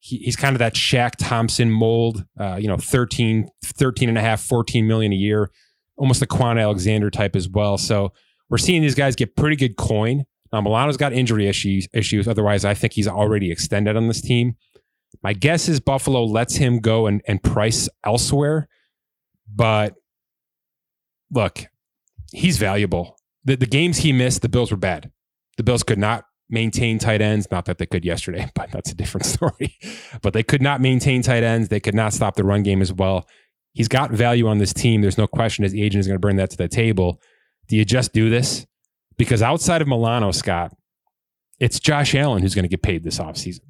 He, he's kind of that Shaq Thompson mold, uh, you know, 13, 13 and a half, 14 million a year, almost a Kwon Alexander type as well. So we're seeing these guys get pretty good coin. Um, now Milano's got injury issues. Issues. Otherwise, I think he's already extended on this team. My guess is Buffalo lets him go and, and price elsewhere. But look, he's valuable. The, the games he missed, the Bills were bad. The Bills could not maintain tight ends. Not that they could yesterday, but that's a different story. but they could not maintain tight ends. They could not stop the run game as well. He's got value on this team. There's no question his agent is going to bring that to the table. Do you just do this? Because outside of Milano, Scott, it's Josh Allen who's going to get paid this offseason.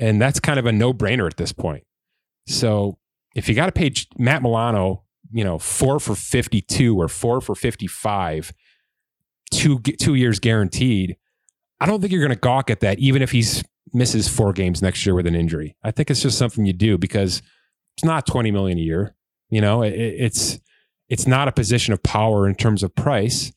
And that's kind of a no brainer at this point. So if you got to pay Matt Milano, you know, four for 52 or four for 55, two, two years guaranteed, I don't think you're going to gawk at that, even if he's misses four games next year with an injury. I think it's just something you do because it's not 20 million a year. You know, it, it's it's not a position of power in terms of price.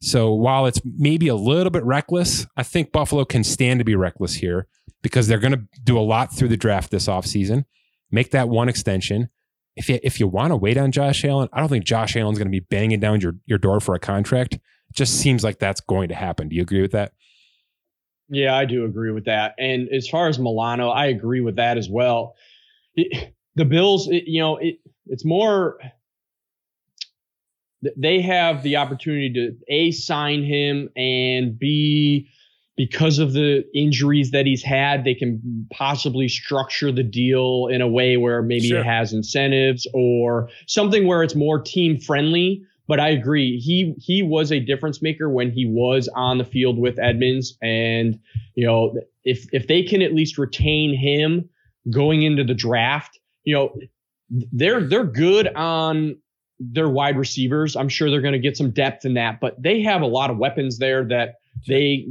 So while it's maybe a little bit reckless, I think Buffalo can stand to be reckless here because they're going to do a lot through the draft this offseason. Make that one extension. If you, if you want to wait on Josh Allen, I don't think Josh Allen's going to be banging down your, your door for a contract. It just seems like that's going to happen. Do you agree with that? Yeah, I do agree with that. And as far as Milano, I agree with that as well. It, the Bills, it, you know, it, it's more they have the opportunity to a sign him and b because of the injuries that he's had they can possibly structure the deal in a way where maybe sure. it has incentives or something where it's more team friendly but I agree he he was a difference maker when he was on the field with Edmunds and you know if if they can at least retain him going into the draft you know they're they're good on their wide receivers. I'm sure they're going to get some depth in that, but they have a lot of weapons there that they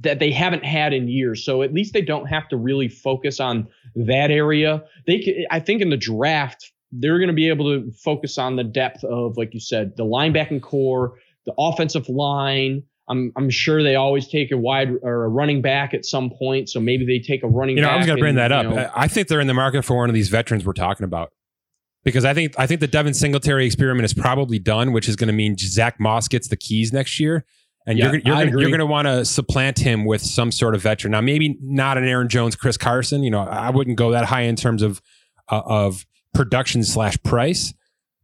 that they haven't had in years. So at least they don't have to really focus on that area. They can, I think in the draft they're going to be able to focus on the depth of like you said, the linebacking core, the offensive line, I'm I'm sure they always take a wide or a running back at some point. So maybe they take a running. Back. You know, I was going to bring that up. Know, I think they're in the market for one of these veterans we're talking about because I think I think the Devin Singletary experiment is probably done, which is going to mean Zach Moss gets the keys next year, and yeah, you're you're, you're going to want to supplant him with some sort of veteran. Now, maybe not an Aaron Jones, Chris Carson. You know, I wouldn't go that high in terms of uh, of production slash price,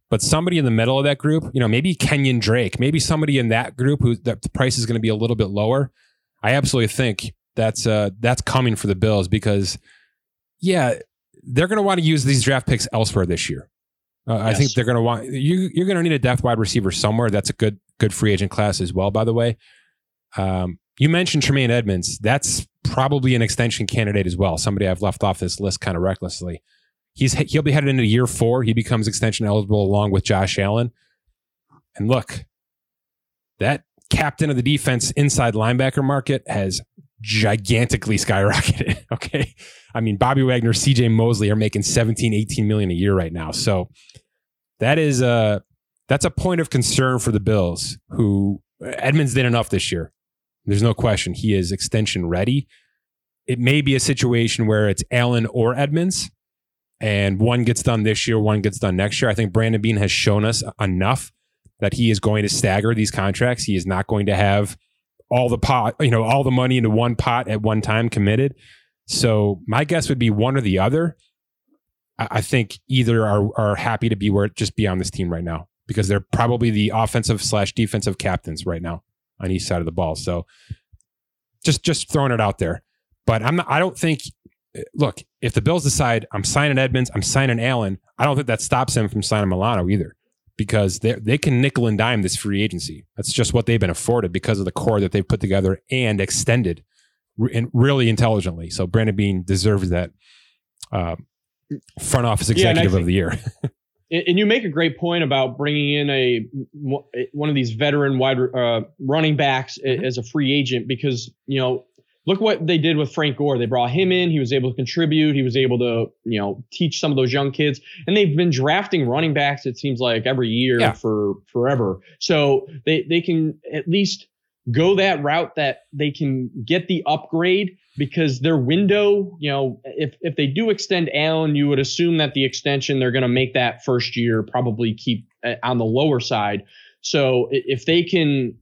but somebody in the middle of that group. You know, maybe Kenyan Drake, maybe somebody in that group who the price is going to be a little bit lower. I absolutely think that's uh that's coming for the Bills because yeah, they're going to want to use these draft picks elsewhere this year. Uh, yes. I think they're going to want you. You're going to need a depth wide receiver somewhere. That's a good good free agent class as well. By the way, um, you mentioned Tremaine Edmunds. That's probably an extension candidate as well. Somebody I've left off this list kind of recklessly. He's he'll be headed into year four. He becomes extension eligible along with Josh Allen. And look, that captain of the defense inside linebacker market has gigantically skyrocketed. Okay. I mean, Bobby Wagner, CJ Mosley are making 17, 18 million a year right now. So that is a, that's a point of concern for the Bills, who Edmunds did enough this year. There's no question. He is extension ready. It may be a situation where it's Allen or Edmunds, and one gets done this year, one gets done next year. I think Brandon Beane has shown us enough that he is going to stagger these contracts. He is not going to have all the pot, you know, all the money into one pot at one time committed. So my guess would be one or the other. I, think either are are happy to be where just be on this team right now because they're probably the offensive slash defensive captains right now on each side of the ball. So just just throwing it out there. But I'm not I don't think eh, look, if the Bills decide I'm signing Edmunds, I'm signing Allen, I don't think that stops him from signing Milano either. because they they can nickel and dime this free agency. That's just what they've been afforded because of the core that they've put together and extended and really intelligently. So Brandon Beane deserves that uh, front office executive yeah, of the year. and you make a great point about bringing in a one of these veteran wide uh, running backs mm-hmm. as a free agent because you know look what they did with Frank Gore. They brought him in. He was able to contribute. He was able to, you know, teach some of those young kids. And they've been drafting running backs. It seems like every year yeah. for forever. So they they can at least go that route that they can get the upgrade because their window, you know, if if they do extend Allen, you would assume that the extension they're going to make that first year probably keep uh, on the lower side. So if they can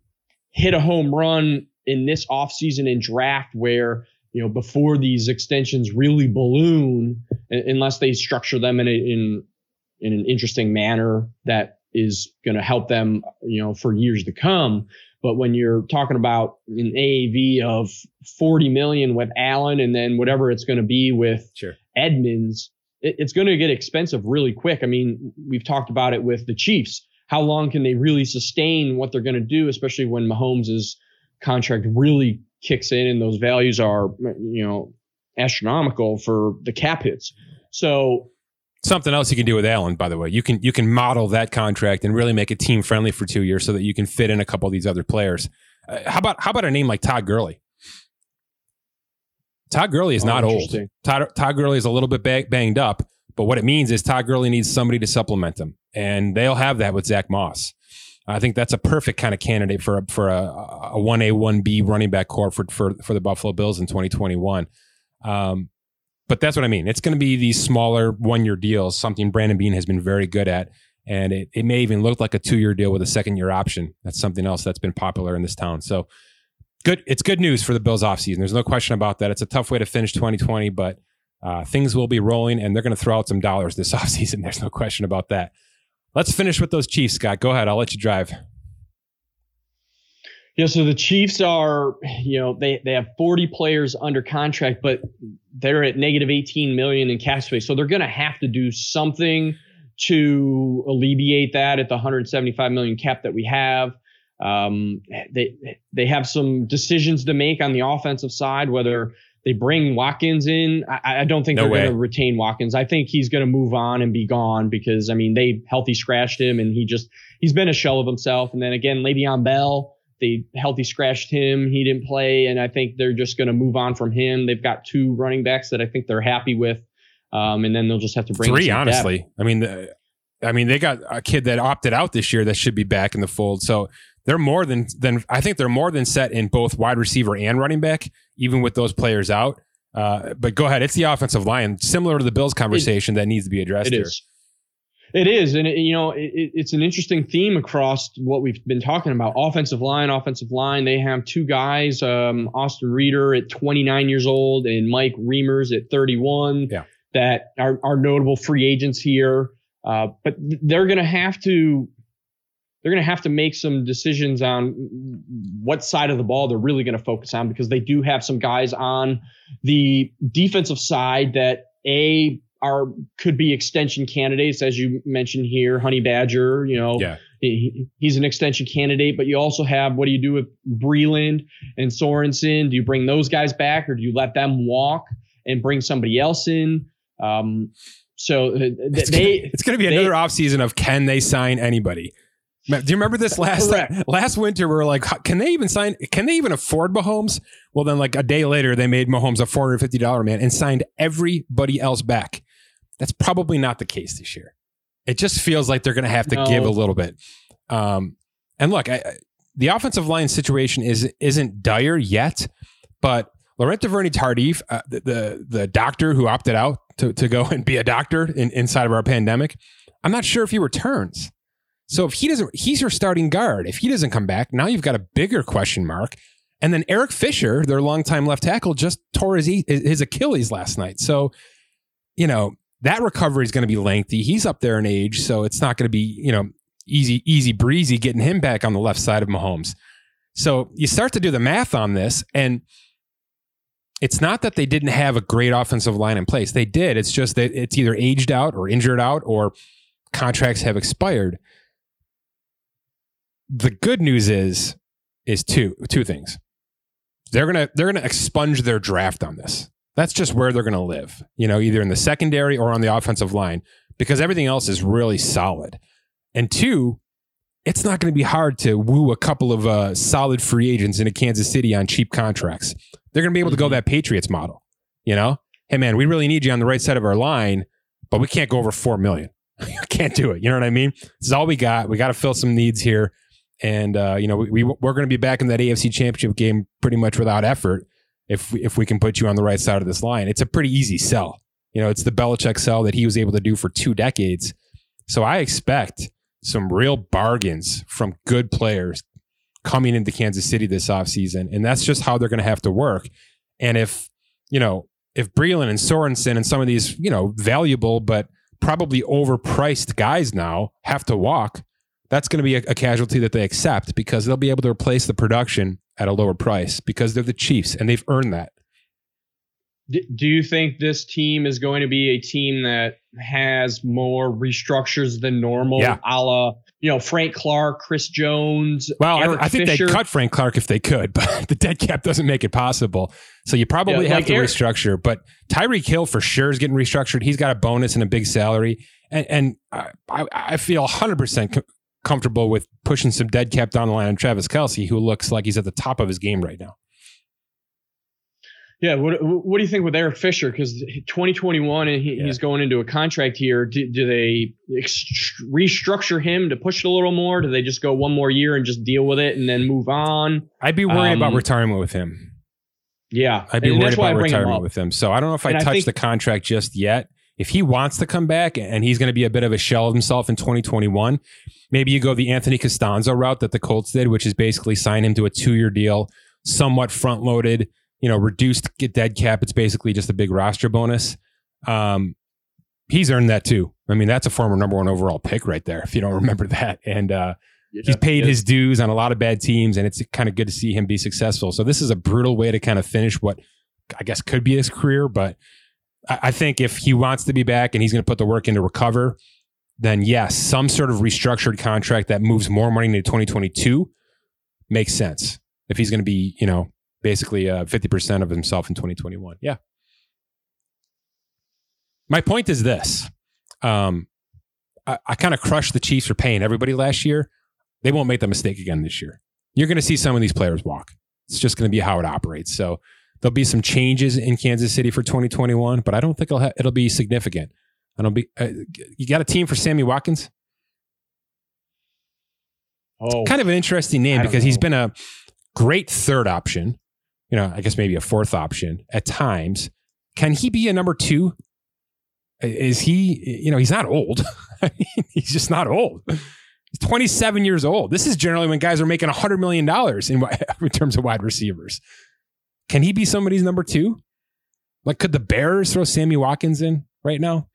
hit a home run in this offseason and draft where you know before these extensions really balloon unless they structure them in a, in in an interesting manner that is going to help them you know for years to come but when you're talking about an AAV of 40 million with Allen and then whatever it's going to be with sure. Edmunds, it, it's going to get expensive really quick. I mean, we've talked about it with the Chiefs. How long can they really sustain what they're going to do, especially when Mahomes' contract really kicks in and those values are, you know, astronomical for the cap hits. So something else you can do with Allen, by the way. You can you can model that contract and really make it team friendly for two years so that you can fit in a couple of these other players. Uh, how about how about a name like Todd Gurley? Todd Gurley is oh, not old. Todd, Todd Gurley is a little bit banged up, but what it means is Todd Gurley needs somebody to supplement him, and they'll have that with Zach Moss. I think that's a perfect kind of candidate for a, for a one A one B running back core for, for for the Buffalo Bills in 2021. Um, but that's what I mean. It's going to be these smaller one year deals, something Brandon Beane has been very good at. And it, it may even look like a two year deal with a second year option. That's something else that's been popular in this town. So good. It's good news for the Bills offseason. There's no question about that. It's a tough way to finish 2020, but uh, things will be rolling and they're going to throw out some dollars this offseason. There's no question about that. Let's finish with those Chiefs, Scott. Go ahead. I'll let you drive. Yeah, so the Chiefs are, you know, they they have 40 players under contract, but they're at negative 18 million in cap space. So they're going to have to do something to alleviate that at the 175 million cap that we have. Um, they they have some decisions to make on the offensive side, whether they bring Watkins in. I, I don't think no they're going to retain Watkins. I think he's going to move on and be gone because I mean they healthy scratched him and he just he's been a shell of himself. And then again, Le'Veon Bell they healthy scratched him. He didn't play, and I think they're just going to move on from him. They've got two running backs that I think they're happy with, um, and then they'll just have to bring three. Honestly, depth. I mean, the, I mean, they got a kid that opted out this year that should be back in the fold. So they're more than than I think they're more than set in both wide receiver and running back, even with those players out. Uh, but go ahead, it's the offensive line, similar to the Bills conversation it, that needs to be addressed. It here. is. It is, and it, you know, it, it's an interesting theme across what we've been talking about. Offensive line, offensive line. They have two guys, um, Austin Reiter at 29 years old and Mike Remmers at 31, yeah. that are, are notable free agents here. Uh, but they're going to have to they're going to have to make some decisions on what side of the ball they're really going to focus on because they do have some guys on the defensive side that a are could be extension candidates, as you mentioned here. Honey Badger, you know, yeah. he, he's an extension candidate. But you also have what do you do with Breeland and Sorensen? Do you bring those guys back, or do you let them walk and bring somebody else in? Um, so uh, th- it's they gonna, it's going to be another offseason of can they sign anybody? Do you remember this last last winter? We were like, can they even sign? Can they even afford Mahomes? Well, then, like a day later, they made Mahomes a four hundred fifty dollar man and signed everybody else back. That's probably not the case this year. It just feels like they're going to have to no. give a little bit. Um, and look, I, the offensive line situation is isn't dire yet, but Laurent Duvernay Tardif, uh, the, the, the doctor who opted out to to go and be a doctor in, inside of our pandemic, I'm not sure if he returns. So if he doesn't, he's your starting guard. If he doesn't come back, now you've got a bigger question mark. And then Eric Fisher, their longtime left tackle, just tore his his Achilles last night. So, you know, that recovery is going to be lengthy. He's up there in age, so it's not going to be, you know, easy, easy breezy getting him back on the left side of Mahomes. So you start to do the math on this, and it's not that they didn't have a great offensive line in place. They did. It's just that it's either aged out or injured out or contracts have expired. the good news is is two two things. They're gonna they're gonna expunge their draft on this. That's just where they're gonna live. You know, either in the secondary or on the offensive line, because everything else is really solid. And two, it's not going to be hard to woo a couple of uh, solid free agents into Kansas City on cheap contracts. They're going to be able to go Mhm. that Patriots model. You know, hey man, we really need you on the right side of our line, but we can't go over four million. can't do it. You know what I mean? This is all we got. We got to fill some needs here, and uh, you know we, we we're going to be back in that AFC Championship game pretty much without effort if we, if we can put you on the right side of this line. It's a pretty easy sell. You know, it's the Belichick sell that he was able to do for two decades. So I expect some real bargains from good players coming into Kansas City this offseason. And that's just how they're going to have to work. And if, you know, if Breeland and Sorensen and some of these, you know, valuable but probably overpriced guys now have to walk, that's going to be a, a casualty that they accept because they'll be able to replace the production at a lower price because they're the Chiefs and they've earned that. Do you think this team is going to be a team that has more restructures than normal? Yeah. A la, you know, Frank Clark, Chris Jones. Well, Eric I, I think Fisher. they'd cut Frank Clark if they could, but the dead cap doesn't make it possible. So you probably Yeah, have like to Eric- restructure. But Tyreek Hill for sure is getting restructured. He's got a bonus and a big salary, and and I I, I feel 100 percent comfortable with pushing some dead cap down the line on Travis Kelce, who looks like he's at the top of his game right now. Yeah. What What do you think with Eric Fisher? Because 2021 and he, Yeah. he's going into a contract here. Do, do they restructure him to push it a little more? Do they just go one more year and just deal with it and then move on? I'd be worried about Um, retirement with him. Yeah. I'd be And worried I about him retirement with him. So I don't know if I And I touch think- the contract just yet. If he wants to come back and he's going to be a bit of a shell of himself in 2021, maybe you go the Anthony Castonzo route that the Colts did, which is basically sign him to a two year deal, somewhat front loaded, you know, reduced get dead cap. It's basically just a big roster bonus. Um, he's earned that too. I mean, that's a former number one overall pick right there, if you don't remember that. And uh, he's paid Yeah. his dues on a lot of bad teams, and it's kind of good to see him be successful. So this is a brutal way to kind of finish what I guess could be his career. But I, think if he wants to be back and he's going to put the work in to recover, then yes, some sort of restructured contract that moves more money into 2022 makes sense. If he's going to be, you know, basically uh, 50% of himself in 2021. Yeah. My point is this. Um, I, I kind of crushed the Chiefs for paying everybody last year. They won't make that mistake again this year. You're going to see some of these players walk. It's just going to be how it operates. So there'll be some changes in Kansas City for 2021, but I don't think it'll ha- it'll be significant. I don't be. Uh, you got a team for Sammy Watkins? Oh, Kind of an interesting name because he's know. been a great third option. You know, I guess maybe a fourth option at times. Can he be a number two? Is he? You know, he's not old. I mean, he's just not old. He's 27 years old. This is generally when guys are making 100 million dollars in, in terms of wide receivers. Can he be somebody's number two? Like, could the Bears throw Sammy Watkins in right now?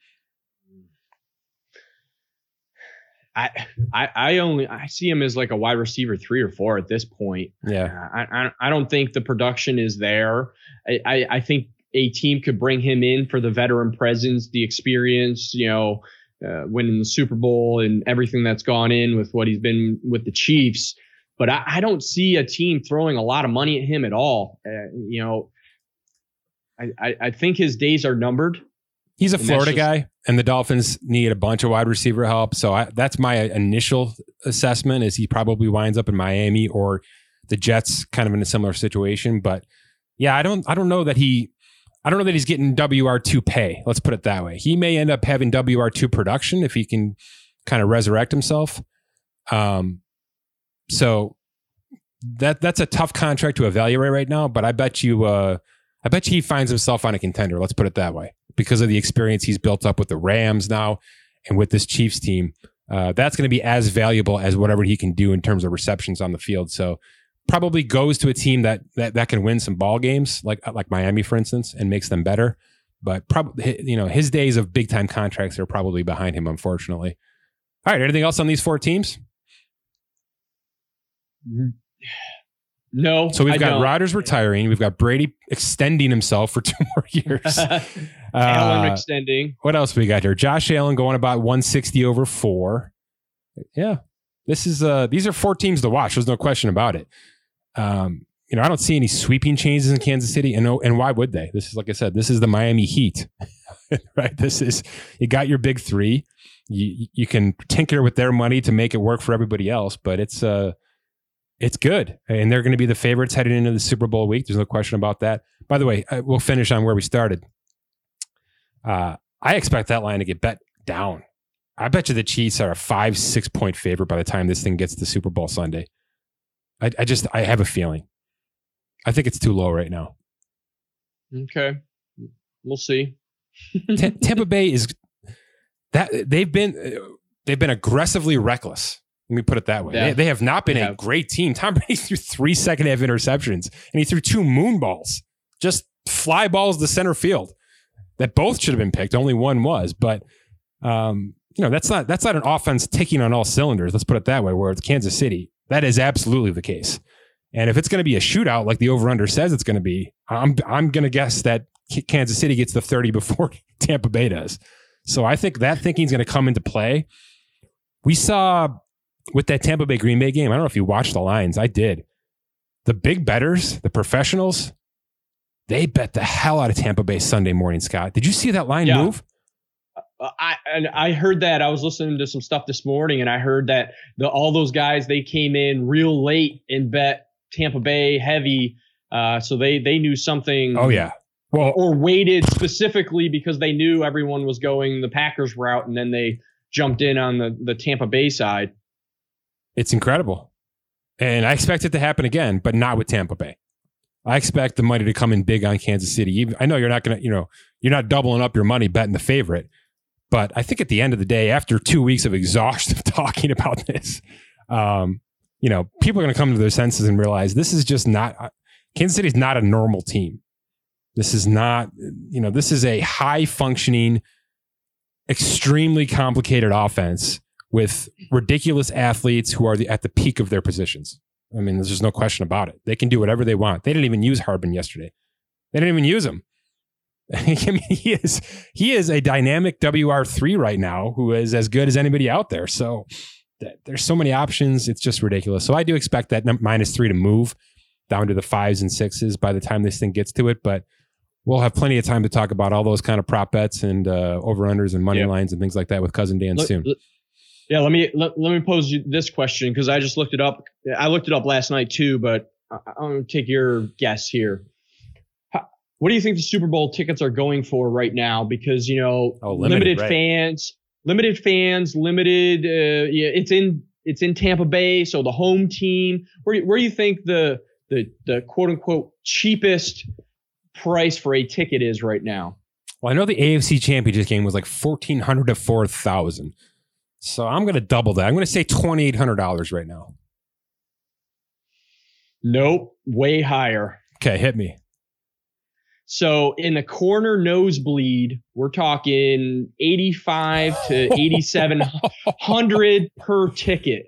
I, I I only I see him as like a wide receiver three or four at this point. Yeah. I, I I don't think the production is there. I, I I think a team could bring him in for the veteran presence, the experience, you know, uh, winning the Super Bowl and everything that's gone in with what he's been with the Chiefs. But I, I don't see a team throwing a lot of money at him at all. Uh, you know, I, I I think his days are numbered. He's a Florida just- guy, and the Dolphins need a bunch of wide receiver help. So I, that's my initial assessment: is he probably winds up in Miami or the Jets, kind of in a similar situation. But yeah, I don't, I don't know that he, I don't know that he's getting WR two pay. Let's put it that way. He may end up having WR two production if he can kind of resurrect himself. Um, so that that's a tough contract to evaluate right now. But I bet you, uh, I bet you he finds himself on a contender. Let's put it that way because of the experience he's built up with the Rams now and with this Chiefs team. Uh, that's going to be as valuable as whatever he can do in terms of receptions on the field. So probably goes to a team that that, that can win some ball games, like like Miami, for instance, and makes them better. But probably you know his days of big time contracts are probably behind him, unfortunately. All right, anything else on these four teams? No. So we've I got don't. Rodgers retiring. We've got Brady extending himself for two more years. Allen Uh, extending. what else we got here? Josh Allen going about 160 over four. Yeah. This is uh these are four teams to watch. There's no question about it. Um, you know, I don't see any sweeping changes in Kansas City, and and why would they? This is like I said, this is the Miami Heat, right? This is you got your big three. You you can tinker with their money to make it work for everybody else, but it's uh it's good, and they're going to be the favorites heading into the Super Bowl week. There's no question about that. By the way, we'll finish on where we started. Uh, I expect that line to get bet down. I bet you the Chiefs are a five, six point favorite by the time this thing gets to Super Bowl Sunday. I, I just, I have a feeling. I think it's too low right now. Okay. We'll see. T- Tampa Bay is that they've been, they've been aggressively reckless. Let me put it that way. Yeah. They, they, have not been a great team. Tom Brady threw three second half interceptions and he threw two moon balls, just fly balls to center field that both should have been picked. Only one was, but um, you know that's not that's not an offense ticking on all cylinders. Let's put it that way. Where it's Kansas City, that is absolutely the case. And if it's going to be a shootout like the over under says it's going to be, I'm I'm going to guess that Kansas City gets the 30 before Tampa Bay does. So I think that thinking is going to come into play. We saw with that Tampa Bay Green Bay game. I don't know if you watched the lines. I did. The big betters, the professionals, they bet the hell out of Tampa Bay Sunday morning, Scott. Did you see that line yeah. move? Uh, I and I heard that I was listening to some stuff this morning, and I heard that the all those guys they came in real late and bet Tampa Bay heavy, uh, so they they knew something. Oh yeah, well, or waited specifically because they knew everyone was going the Packers route, and then they jumped in on the the Tampa Bay side. It's incredible, and I expect it to happen again, but not with Tampa Bay. I expect the money to come in big on Kansas City. I know you're not going to, you know, you're not doubling up your money betting the favorite, but I think at the end of the day, after two weeks of exhaustive talking about this, um, you know, people are going to come to their senses and realize this is just not uh, Kansas City is not a normal team. This is not, you know, this is a high functioning, extremely complicated offense with ridiculous athletes who are the, at the peak of their positions. I mean, there's just no question about it. They can do whatever they want. They didn't even use Hardman yesterday. They didn't even use him. I mean, he is he is a dynamic WR three right now, who is as good as anybody out there. So th- there's so many options. It's just ridiculous. So I do expect that minus three to move down to the fives and sixes by the time this thing gets to it. But we'll have plenty of time to talk about all those kind of prop bets and uh, over unders and money lines and things like that with cousin Dan soon. Yeah, let me let, let me pose you this question because I just looked it up. I looked it up last night too, but I, I'm gonna take your guess here. How, what do you think the Super Bowl tickets are going for right now? Because you know, oh, limited, limited right. fans, limited fans, limited. Uh, yeah, it's in it's in Tampa Bay, so the home team. Where where do you think the the the quote unquote cheapest price for a ticket is right now? Well, I know the AFC Championship game was like fourteen hundred to four thousand. So I'm going to double that. I'm going to say $2,800 right now. Nope, way higher. Okay, hit me. So in the corner nosebleed, we're talking 85 to 8700 per ticket.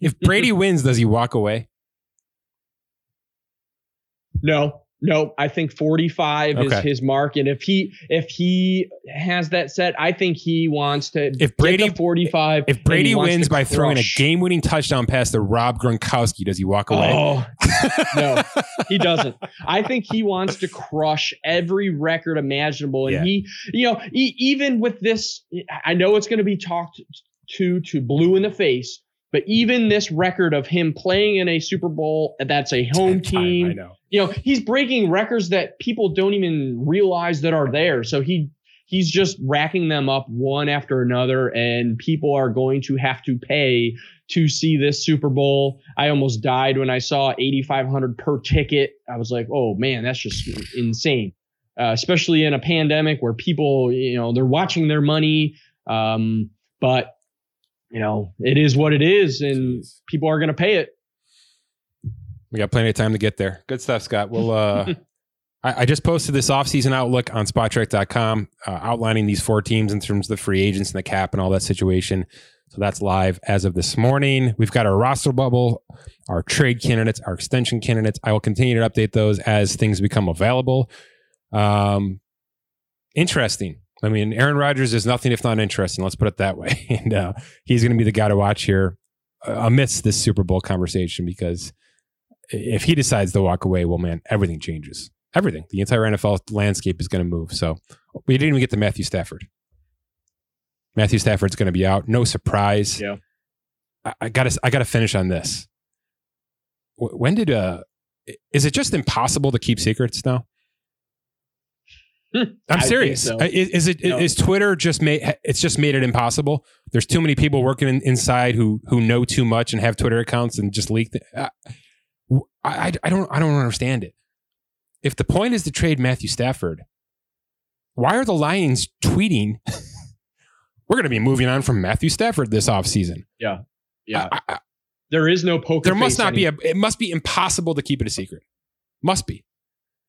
If Brady wins, does he walk away? No. No, I think 45 okay. is his mark, and if he if he has that set, I think he wants to. If Brady 45, if Brady wins by crush. throwing a game winning touchdown pass to Rob Gronkowski, does he walk away? Oh no, he doesn't. I think he wants to crush every record imaginable, and yeah. he, you know, he, even with this, I know it's going to be talked to to blue in the face. But even this record of him playing in a Super Bowl that's a home team, you know, he's breaking records that people don't even realize that are there. So he he's just racking them up one after another, and people are going to have to pay to see this Super Bowl. I almost died when I saw 8,500 per ticket. I was like, oh man, that's just insane. Uh, especially in a pandemic where people, you know, they're watching their money. Um, but you know, it is what it is, and people are going to pay it. We got plenty of time to get there. Good stuff, Scott. We'll. Uh, I, I, just posted this offseason outlook on Spotrac.com, uh, outlining these four teams in terms of the free agents and the cap and all that situation. So that's live as of this morning. We've got our roster bubble, our trade candidates, our extension candidates. I will continue to update those as things become available. Um, interesting. I mean, Aaron Rodgers is nothing if not interesting. Let's put it that way. And uh, he's going to be the guy to watch here amidst this Super Bowl conversation because if he decides to walk away, well, man, everything changes. Everything. The entire NFL landscape is going to move. So we didn't even get to Matthew Stafford. Matthew Stafford's going to be out. No surprise. Yeah. I, got to. I got to finish on this. When did uh? Is it just impossible to keep secrets now? I'm serious. So. Is, is, it no. is Twitter just made it's just made it impossible? There's too many people working in, inside who who know too much and have Twitter accounts and just leak. The, uh, I, I, I don't I don't understand it. If the point is to trade Matthew Stafford, why are the Lions tweeting? We're going to be moving on from Matthew Stafford this offseason. Yeah, yeah. I, I, there is no poker. There must not anymore. be a. It must be impossible to keep it a secret. Must be.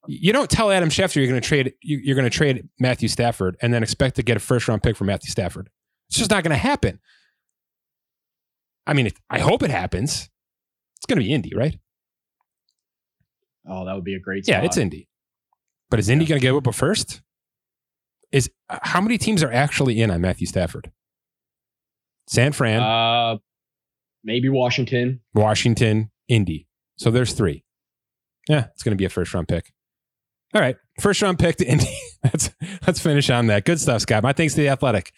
You don't tell Adam Schefter you're going to trade you're going to trade Matthew Stafford and then expect to get a first round pick for Matthew Stafford. It's just not going to happen. I mean, I hope it happens. It's going to be Indy, right? Oh, that would be a great. Spot. Yeah, it's Indy. But is Indy yeah. going to get up a first? Is how many teams are actually in on Matthew Stafford? San Fran, uh, maybe Washington, Washington, Indy. So there's three. Yeah, it's going to be a first round pick. All right, first round pick to Indy. let's let's finish on that. Good stuff, Scott. My thanks to the Athletic.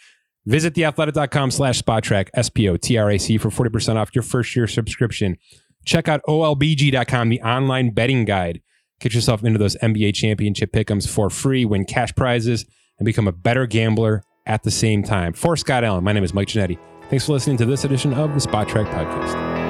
Visit theathletic.com slash spotrac, S-P-O-T-R-A-C for 40% off your first year subscription. Check out olbg.com, the online betting guide. Get yourself into those NBA championship pickums for free, win cash prizes, and become a better gambler at the same time. For Scott Allen, my name is Mike Ginnitti. Thanks for listening to this edition of the Spotrac Podcast.